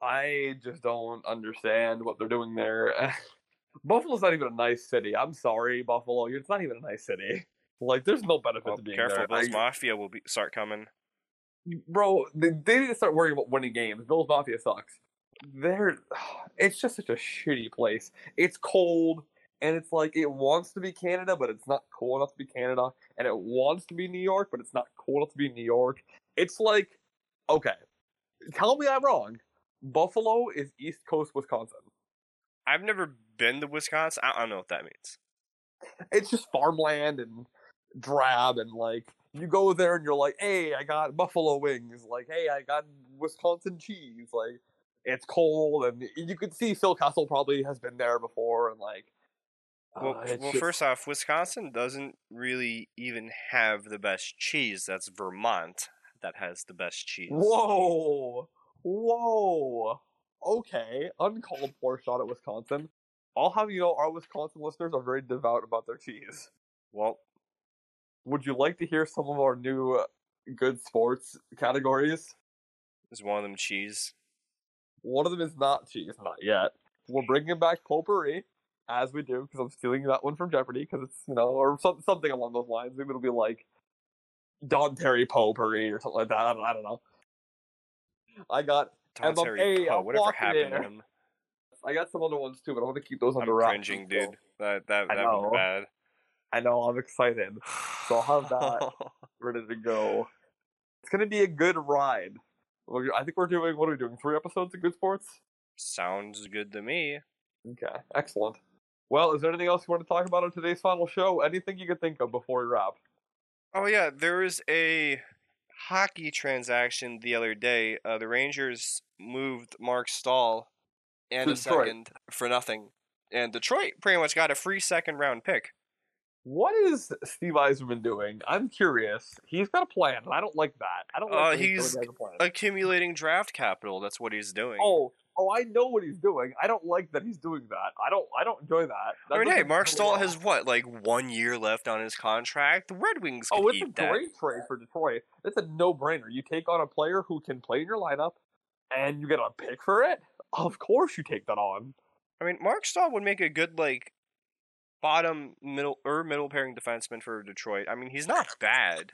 I just don't understand what they're doing there. Buffalo's not even a nice city. I'm sorry, Buffalo. It's not even a nice city. Like, there's no benefit well, to being careful, there. Bills I- Mafia will be start coming. bro, they, they need to start worrying about winning games. Bills Mafia sucks. They're, it's just such a shitty place. It's cold, and it's like it wants to be Canada, but it's not cool enough to be Canada, and it wants to be New York, but it's not cool enough to be New York. It's like, okay, tell me I'm wrong. Buffalo is East Coast Wisconsin. I've never been to Wisconsin. I don't know what that means. It's just farmland and drab, and like you go there and you're like, hey, I got buffalo wings. Like, hey, I got Wisconsin cheese. Like, it's cold, and you could see Phil Castle probably has been there before, and like. Well, uh, well just- first off, Wisconsin doesn't really even have the best cheese. That's Vermont that has the best cheese. Whoa, whoa. Okay, uncalled for shot at Wisconsin. I'll have you know, our Wisconsin listeners are very devout about their cheese. Well, Would you like to hear some of our new good sports categories? is one of them cheese? One of them is not cheese, not yet. We're bringing back potpourri, as we do, because I'm stealing that one from Jeopardy, because it's, you know, or some, something along those lines. Maybe it'll be like Don Terry potpourri or something like that. I don't, I don't know. I got Tom Emma- Terry Poe, whatever happened to him? I got some other ones too, but I want to keep those I'm under wraps. cringing, so- dude. That that that was bad. I know, I'm excited. So I'll have that. Ready to go. It's gonna be a good ride. I think we're doing what are we doing? Three episodes of Good Sports? Sounds good to me. Okay, excellent. Well, is there anything else you want to talk about on today's final show? Anything you can think of before we wrap? Oh yeah, there was a hockey transaction the other day. Uh, the Rangers moved Marc Staal and a second for nothing and Detroit pretty much got a free second round pick. What is Steve Yzerman doing? I'm curious. He's got a plan, and I don't like that. I don't like Uh, he's doing that a plan. Accumulating draft capital. That's what he's doing. Oh, oh, I know what he's doing. I don't like that he's doing that. I don't. I don't enjoy that. that I mean, hey, Marc Staal has what, like one year left on his contract. The Red Wings Oh, it's a that. great trade for Detroit. It's a no-brainer. You take on a player who can play in your lineup, and you get a pick for it. Of course, you take that on. I mean, Marc Staal would make a good like bottom middle or middle pairing defenseman for Detroit. I mean, he's not bad.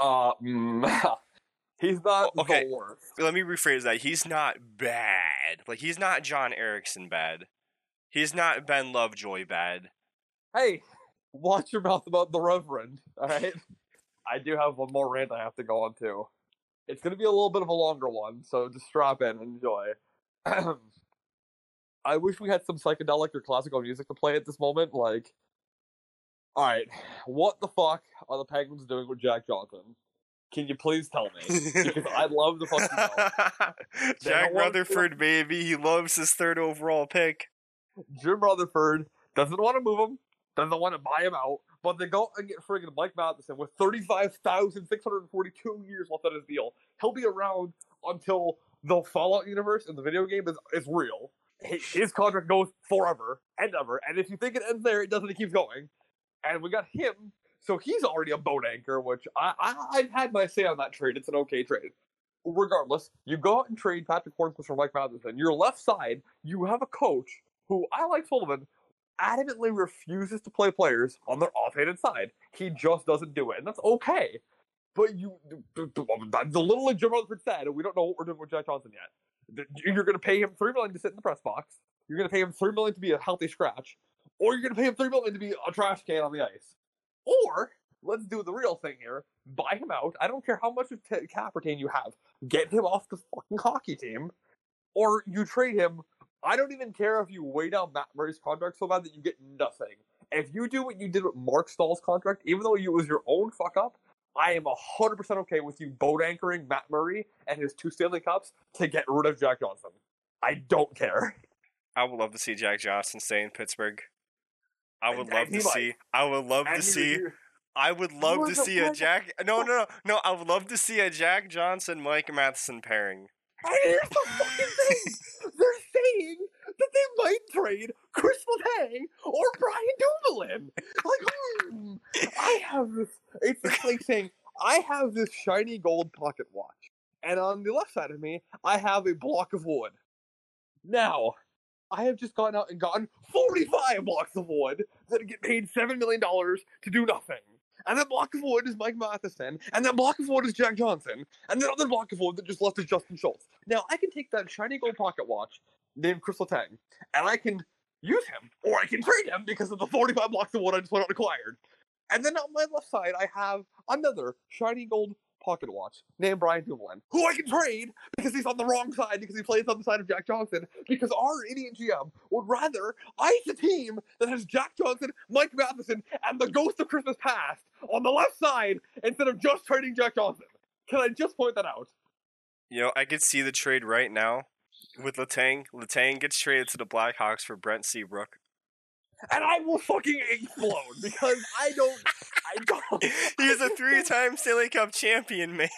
Uh, mm, he's not okay. Let me rephrase that. He's not bad. Like he's not John Ericsson bad. He's not Ben Lovejoy bad. Hey, watch your mouth about the Reverend. All right. I do have one more rant I have to go on to. It's going to be a little bit of a longer one, so just strap in and enjoy. I wish we had some psychedelic or classical music to play at this moment. Like, all right, what the fuck are the Penguins doing with Jack Johnson? Can you please tell me? Because I'd love the fucking know. Jack Rutherford, baby, he loves his third overall pick. Jim Rutherford doesn't want to move him, doesn't want to buy him out, but they go and get friggin' Mike Matheson with 35,642 years left on his deal. He'll be around until the Fallout universe in the video game is, is real. His contract goes forever and ever, and if you think it ends there, it doesn't, it keeps going. And we got him, so he's already a boat anchor, which I, I, I've had my say on that trade. It's an okay trade. Regardless, you go out and trade Patric Hornqvist for Mike Matheson. Your left side, you have a coach who I like Sullivan, adamantly refuses to play players on their offhanded side. He just doesn't do it, and that's okay. But you, the, little Jim Rutherford said, we don't know what we're doing with Jack Johnson yet. You're going to pay him three million to sit in the press box. You're going to pay him three million to be a healthy scratch, or you're going to pay him three million to be a trash can on the ice. Or let's do the real thing here: buy him out. I don't care how much of t- cap retain you have. Get him off the fucking hockey team, or you trade him I don't even care if you weigh down Matt Murray's contract so bad that you get nothing. If you do what you did with Marc Staal's contract, even though it was your own fuck up, I am 100% okay with you boat anchoring Matt Murray and his two Stanley Cups to get rid of Jack Johnson. I don't care. I would love to see Jack Johnson stay in Pittsburgh. I would love to see. I would love to see. I would love to see a Jack. No, no, no, no. I would love to see a Jack Johnson Mike Matheson pairing. And here's the fucking thing. They're saying that they might trade Chris Letang or Brian Dumoulin. Like, hmm, I have this. It's it's like saying I have this shiny gold pocket watch, and on the left side of me, I have a block of wood. Now, I have just gone out and gotten 45 blocks of wood that get paid $7 million to do nothing. And that block of wood is Mike Matheson, and that block of wood is Jack Johnson, and the other block of wood that just left is Justin Schultz. Now, I can take that shiny gold pocket watch named Chris Letang, and I can use him, or I can trade him because of the 45 blocks of wood I just went out and acquired. And then on my left side, I have another shiny gold pocket watch named Brian Dumoulin, who I can trade because he's on the wrong side because he plays on the side of Jack Johnson. Because our idiot GM would rather ice a team that has Jack Johnson, Mike Matheson, and the ghost of Christmas past on the left side instead of just trading Jack Johnson. Can I just point that out? You know, I could see the trade right now with Letang. Letang gets traded to the Blackhawks for Brent Seabrook. And I will fucking explode because I don't. I don't. He's a three-time Stanley Cup champion, man.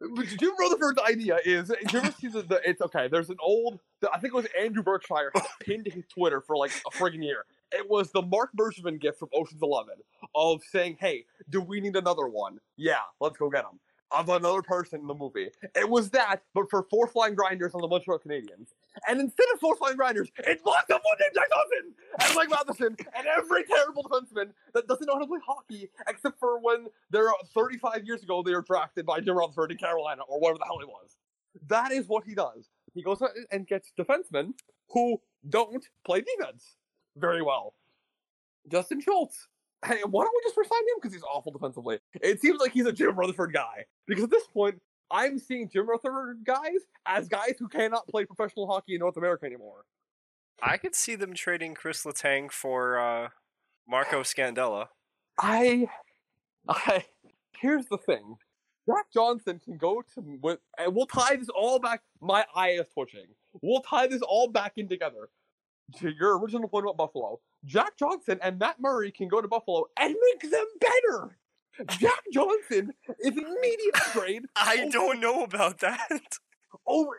But Jim Rutherford's idea is did you ever see the, the it's okay. There's an old I think it was Andrew Berkshire pinned to his Twitter for like a friggin' year. It was the Marc Bergevin gift from Ocean's Eleven of saying, "Hey, do we need another one? Yeah, let's go get him." Of another person in the movie. It was that, but for four flying grinders on the Montreal Canadiens. And instead of fourth line grinders, it's lots of one named Jack Johnson and Mike Matheson and every terrible defenseman that doesn't know how to play hockey, except for when they're 35 years ago they were drafted by Jim Rutherford in Carolina or whatever the hell he was. That is what he does. He goes out and gets defensemen who don't play defense very well. Justin Schultz. Hey, why don't we just resign him because he's awful defensively? It seems like he's a Jim Rutherford guy because at this point, I'm seeing Jim Rutherford guys as guys who cannot play professional hockey in North America anymore. I could see them trading Chris Letang for uh, Marco Scandella. I, I, here's the thing. Jack Johnson can go to with, and we'll tie this all back. My eye is twitching. We'll tie this all back in together. to your original point about Buffalo, Jack Johnson and Matt Murray can go to Buffalo and make them better. Jack Johnson is an immediate upgrade I over- don't know about that. over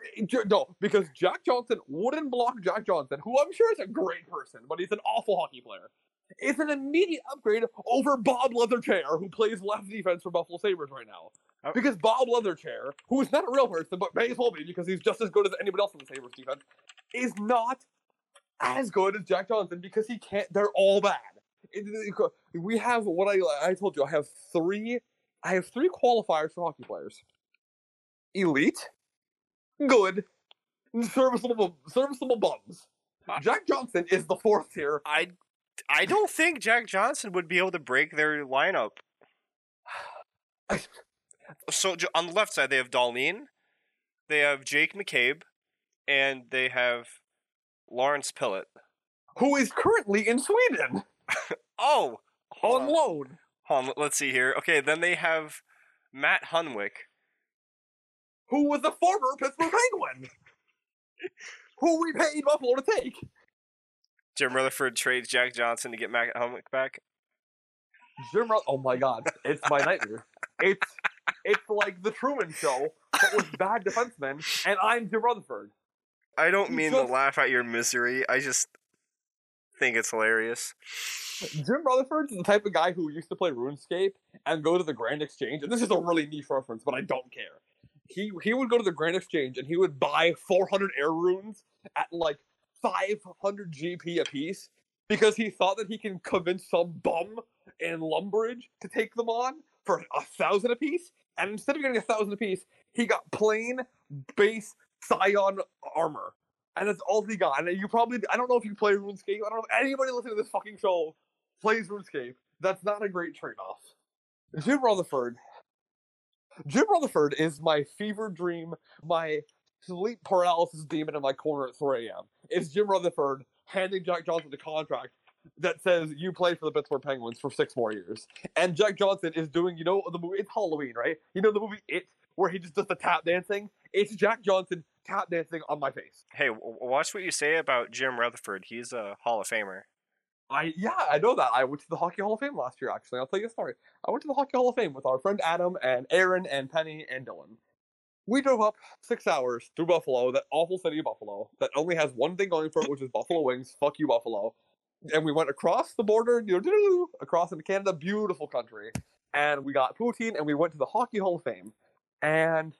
no because Jack Johnson wouldn't block Jack Johnson, who I'm sure is a great person, but he's an awful hockey player. It's an immediate upgrade over Bob Leatherchair, who plays left defense for Buffalo Sabres right now. Oh. Because Bob Leatherchair, who is not a real person, but may as well be because he's just as good as anybody else in the Sabres defense, is not as good as Jack Johnson because he can't. They're all bad. We have what I I told you. I have three. I have three qualifiers for hockey players: elite, good, serviceable serviceable bums. Jack Johnson is the fourth here. I I don't think Jack Johnson would be able to break their lineup. So on the left side, they have Dahlin, they have Jake McCabe, and they have Lawrence Pilut. Who is currently in Sweden Oh, on on. loan? On, let's see here. Okay, then they have Matt Hunwick. Who was the former Pittsburgh Penguin? who we paid Buffalo to take? Jim Rutherford trades Jack Johnson to get Matt Hunwick back. Jim Rut- oh my god, it's my nightmare. It's it's like the Truman Show, but with bad defensemen, and I'm Jim Rutherford. I don't mean just- to laugh at your misery. I just think it's hilarious. Jim Rutherford is the type of guy who used to play RuneScape and go to the Grand Exchange, and this is a really niche reference, but I don't care. He he would go to the Grand Exchange and he would buy 400 air runes at like 500 GP apiece because he thought that he can convince some bum in Lumbridge to take them on for a thousand apiece. And instead of getting a thousand apiece, he got plain base Scion armor. And that's all he got. And you probably, I don't know if you play RuneScape. I don't know if anybody listening to this fucking show plays RuneScape. That's not a great trade off. Jim Rutherford. Jim Rutherford is my fever dream, my sleep paralysis demon in my corner at 3 a.m. It's Jim Rutherford handing Jack Johnson the contract that says you play for the Pittsburgh Penguins for six more years. And Jack Johnson is doing, you know, the movie, it's Halloween, right? You know the movie It, where he just does the tap dancing? It's Jack Johnson tap dancing on my face. Hey, watch what you say about Jim Rutherford. He's a Hall of Famer. I yeah, I know that. I went to the Hockey Hall of Fame last year. Actually, I'll tell you a story. I went to the Hockey Hall of Fame with our friend Adam and Aaron and Penny and Dylan. We drove up six hours through Buffalo, that awful city of Buffalo, that only has one thing going for it, which is Buffalo wings. Fuck you, Buffalo. And we went across the border, you know, across into Canada, beautiful country. And we got poutine, and we went to the Hockey Hall of Fame. And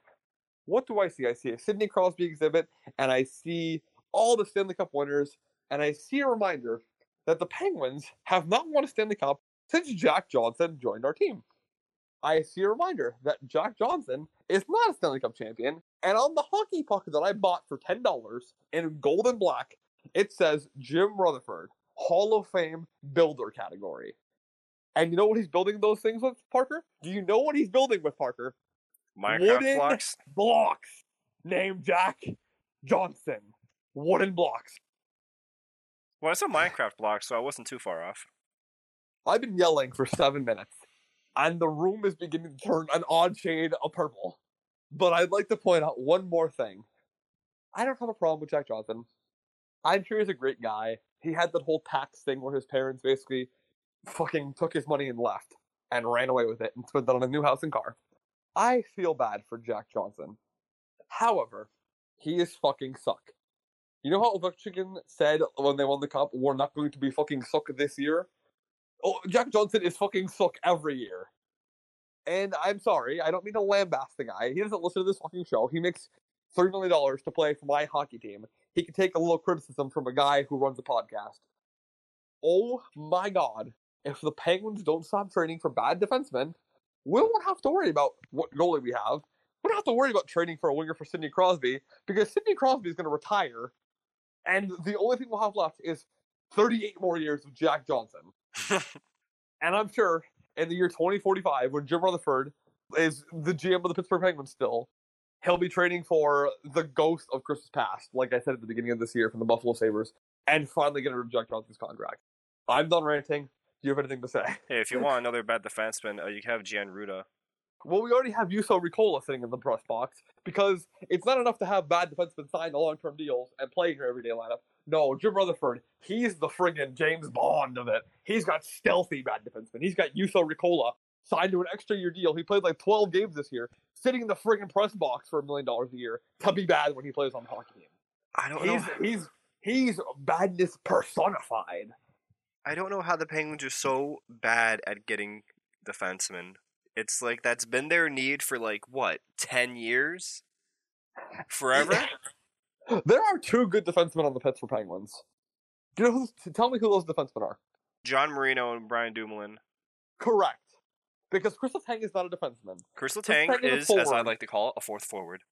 what do I see? I see a Sidney Crosby exhibit, and I see all the Stanley Cup winners, and I see a reminder that the Penguins have not won a Stanley Cup since Jack Johnson joined our team. I see a reminder that Jack Johnson is not a Stanley Cup champion, and on the hockey puck that I bought for $10 in gold and black, it says Jim Rutherford, Hall of Fame builder category. And you know what he's building those things with, Parker? Do you know what he's building with, Parker? Minecraft Wooden- blocks. Blocks named Jack Johnson. Wooden blocks. Well, it's a Minecraft block, so I wasn't too far off. I've been yelling for seven minutes, and the room is beginning to turn an odd shade of purple. But I'd like to point out one more thing. I don't have a problem with Jack Johnson. I'm sure he's a great guy. He had that whole tax thing where his parents basically fucking took his money and left and ran away with it and spent that on a new house and car. I feel bad for Jack Johnson. However, he is fucking suck. You know how Ovechkin said when they won the cup, we're not going to be fucking suck this year? Oh, Jack Johnson is fucking suck every year. And I'm sorry, I don't mean to lambaste the guy. He doesn't listen to this fucking show. He makes $3 million to play for my hockey team. He can take a little criticism from a guy who runs a podcast. Oh my god. If the Penguins don't stop trading for bad defensemen, we won't have to worry about what goalie we have. We don't have to worry about trading for a winger for Sidney Crosby because Sidney Crosby is going to retire, and the only thing we'll have left is 38 more years of Jack Johnson. and I'm sure in the year 2045, when Jim Rutherford is the GM of the Pittsburgh Penguins still, he'll be trading for the ghost of Christmas past, like I said at the beginning of this year from the Buffalo Sabres, and finally get rid of Jack Johnson's contract. I'm done ranting. Do you have anything to say? Hey, if you want another bad defenseman, uh, you can have Jan Rutta. Well, we already have Juuso Riikola sitting in the press box because it's not enough to have bad defensemen sign the long term deals and play in your everyday lineup. No, Jim Rutherford, he's the friggin' James Bond of it. He's got stealthy bad defensemen. He's got Juuso Riikola signed to an extra year deal. He played like 12 games this year, sitting in the friggin' press box for a million dollars a year to be bad when he plays on the hockey team. I don't He's know. he's he's badness personified. I don't know how the Penguins are so bad at getting defensemen. It's like that's been their need for like what ten years, forever. There are two good defensemen on the Pittsburgh Penguins. Do you know who, tell me who those defensemen are? John Marino and Brian Dumoulin. Correct. Because Chris Letang is not a defenseman. Crystal Chris Tang Tang is is, as I like to call it, a fourth forward.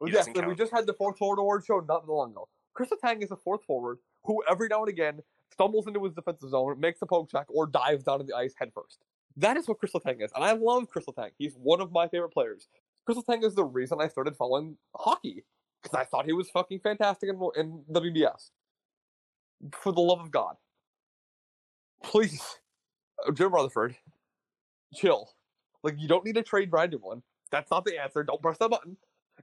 Oh, he yes, we just had the fourth forward award show not long ago. Chris Letang is a fourth forward who every now and again stumbles into his defensive zone, makes a poke check, or dives down in the ice headfirst. That is what Chris Letang is, and I love Chris Letang. He's one of my favorite players. Chris Letang is the reason I started following hockey because I thought he was fucking fantastic in, in WBS. For the love of God, please, uh, Jim Rutherford, chill. Like you don't need to trade Brian Dumoulin. That's not the answer. Don't press that button.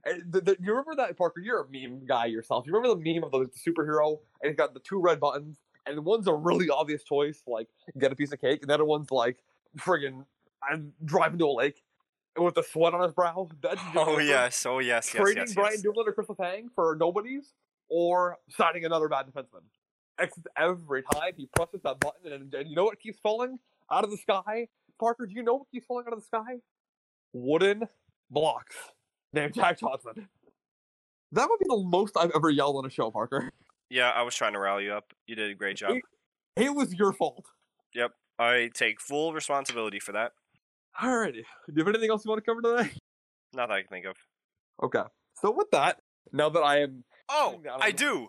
The, the, you remember that Parker? You're a meme guy yourself. You remember the meme of the, the superhero and he's got the two red buttons, and one's a really obvious choice, like get a piece of cake, and the other one's like friggin' I'm driving to a lake with the sweat on his brow. That's Oh yes, oh yes, yes, trading yes, Brian yes. Dumoulin or Chris Letang for nobodies, or signing another bad defenseman. Except every time he presses that button, and, and you know what keeps falling out of the sky? Parker, do you know what keeps falling out of the sky? Wooden blocks named Jack Johnson. That would be the most I've ever yelled on a show, Parker. Yeah, I was trying to rally you up. You did a great job. It was your fault. Yep. I take full responsibility for that. Alrighty. Do you have anything else you want to cover today? Not that I can think of. Okay. So with that, now that I am Oh, I do.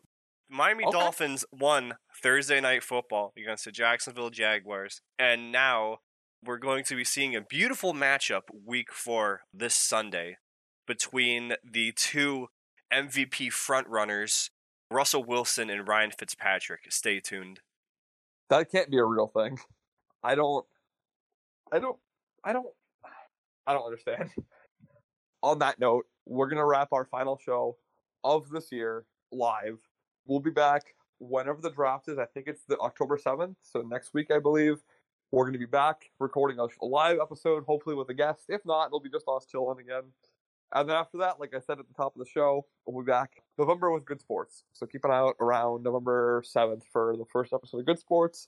Miami Okay. Dolphins won Thursday night football against the Jacksonville Jaguars, and now we're going to be seeing a beautiful matchup week four this Sunday between the two MVP frontrunners, Russell Wilson and Ryan Fitzpatrick. Stay tuned. that can't be a real thing. I don't I don't I don't I don't understand. On that note, we're gonna wrap our final show of this year live. We'll be back whenever the draft is. I think it's the October seventh, so next week I believe. We're gonna be back recording a a live episode, hopefully with a guest. If not, it'll be just us chilling again. And then after that, like I said at the top of the show, we'll be back November with Good Sports. So keep an eye out around November 7th for the first episode of Good Sports.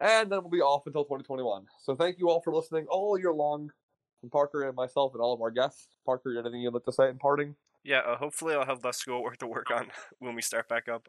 And then we'll be off until 2021. So thank you all for listening all year long. From Parker and myself and all of our guests. Parker, anything you'd like to say in parting? Yeah, uh, hopefully I'll have less schoolwork to work on when we start back up.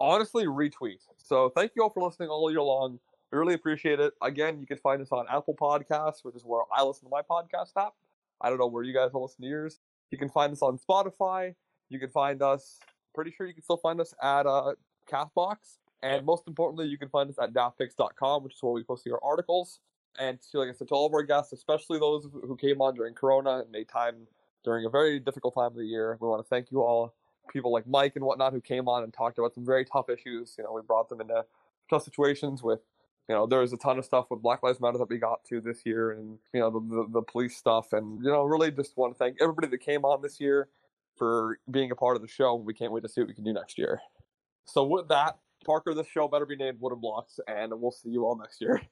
honestly retweet. So thank you all for listening all year long. We really appreciate it. Again, you can find us on Apple Podcasts, which is where I listen to my podcast app. I don't know where you guys will listen to yours. You can find us on Spotify. You can find us, pretty sure you can still find us at uh, Castbox. And most importantly, you can find us at daftpicks.com, which is where we post our articles. And to, like I said, to all of our guests, especially those who came on during Corona and made time during a very difficult time of the year, we want to thank you all people like Mike and whatnot who came on and talked about some very tough issues. You know, we brought them into tough situations with, you know, there was a ton of stuff with Black Lives Matter that we got to this year and, you know, the, the, the police stuff. And, you know, really just want to thank everybody that came on this year for being a part of the show. We can't wait to see what we can do next year. So with that, Parker, this show better be named Wooden Blocks, and we'll see you all next year.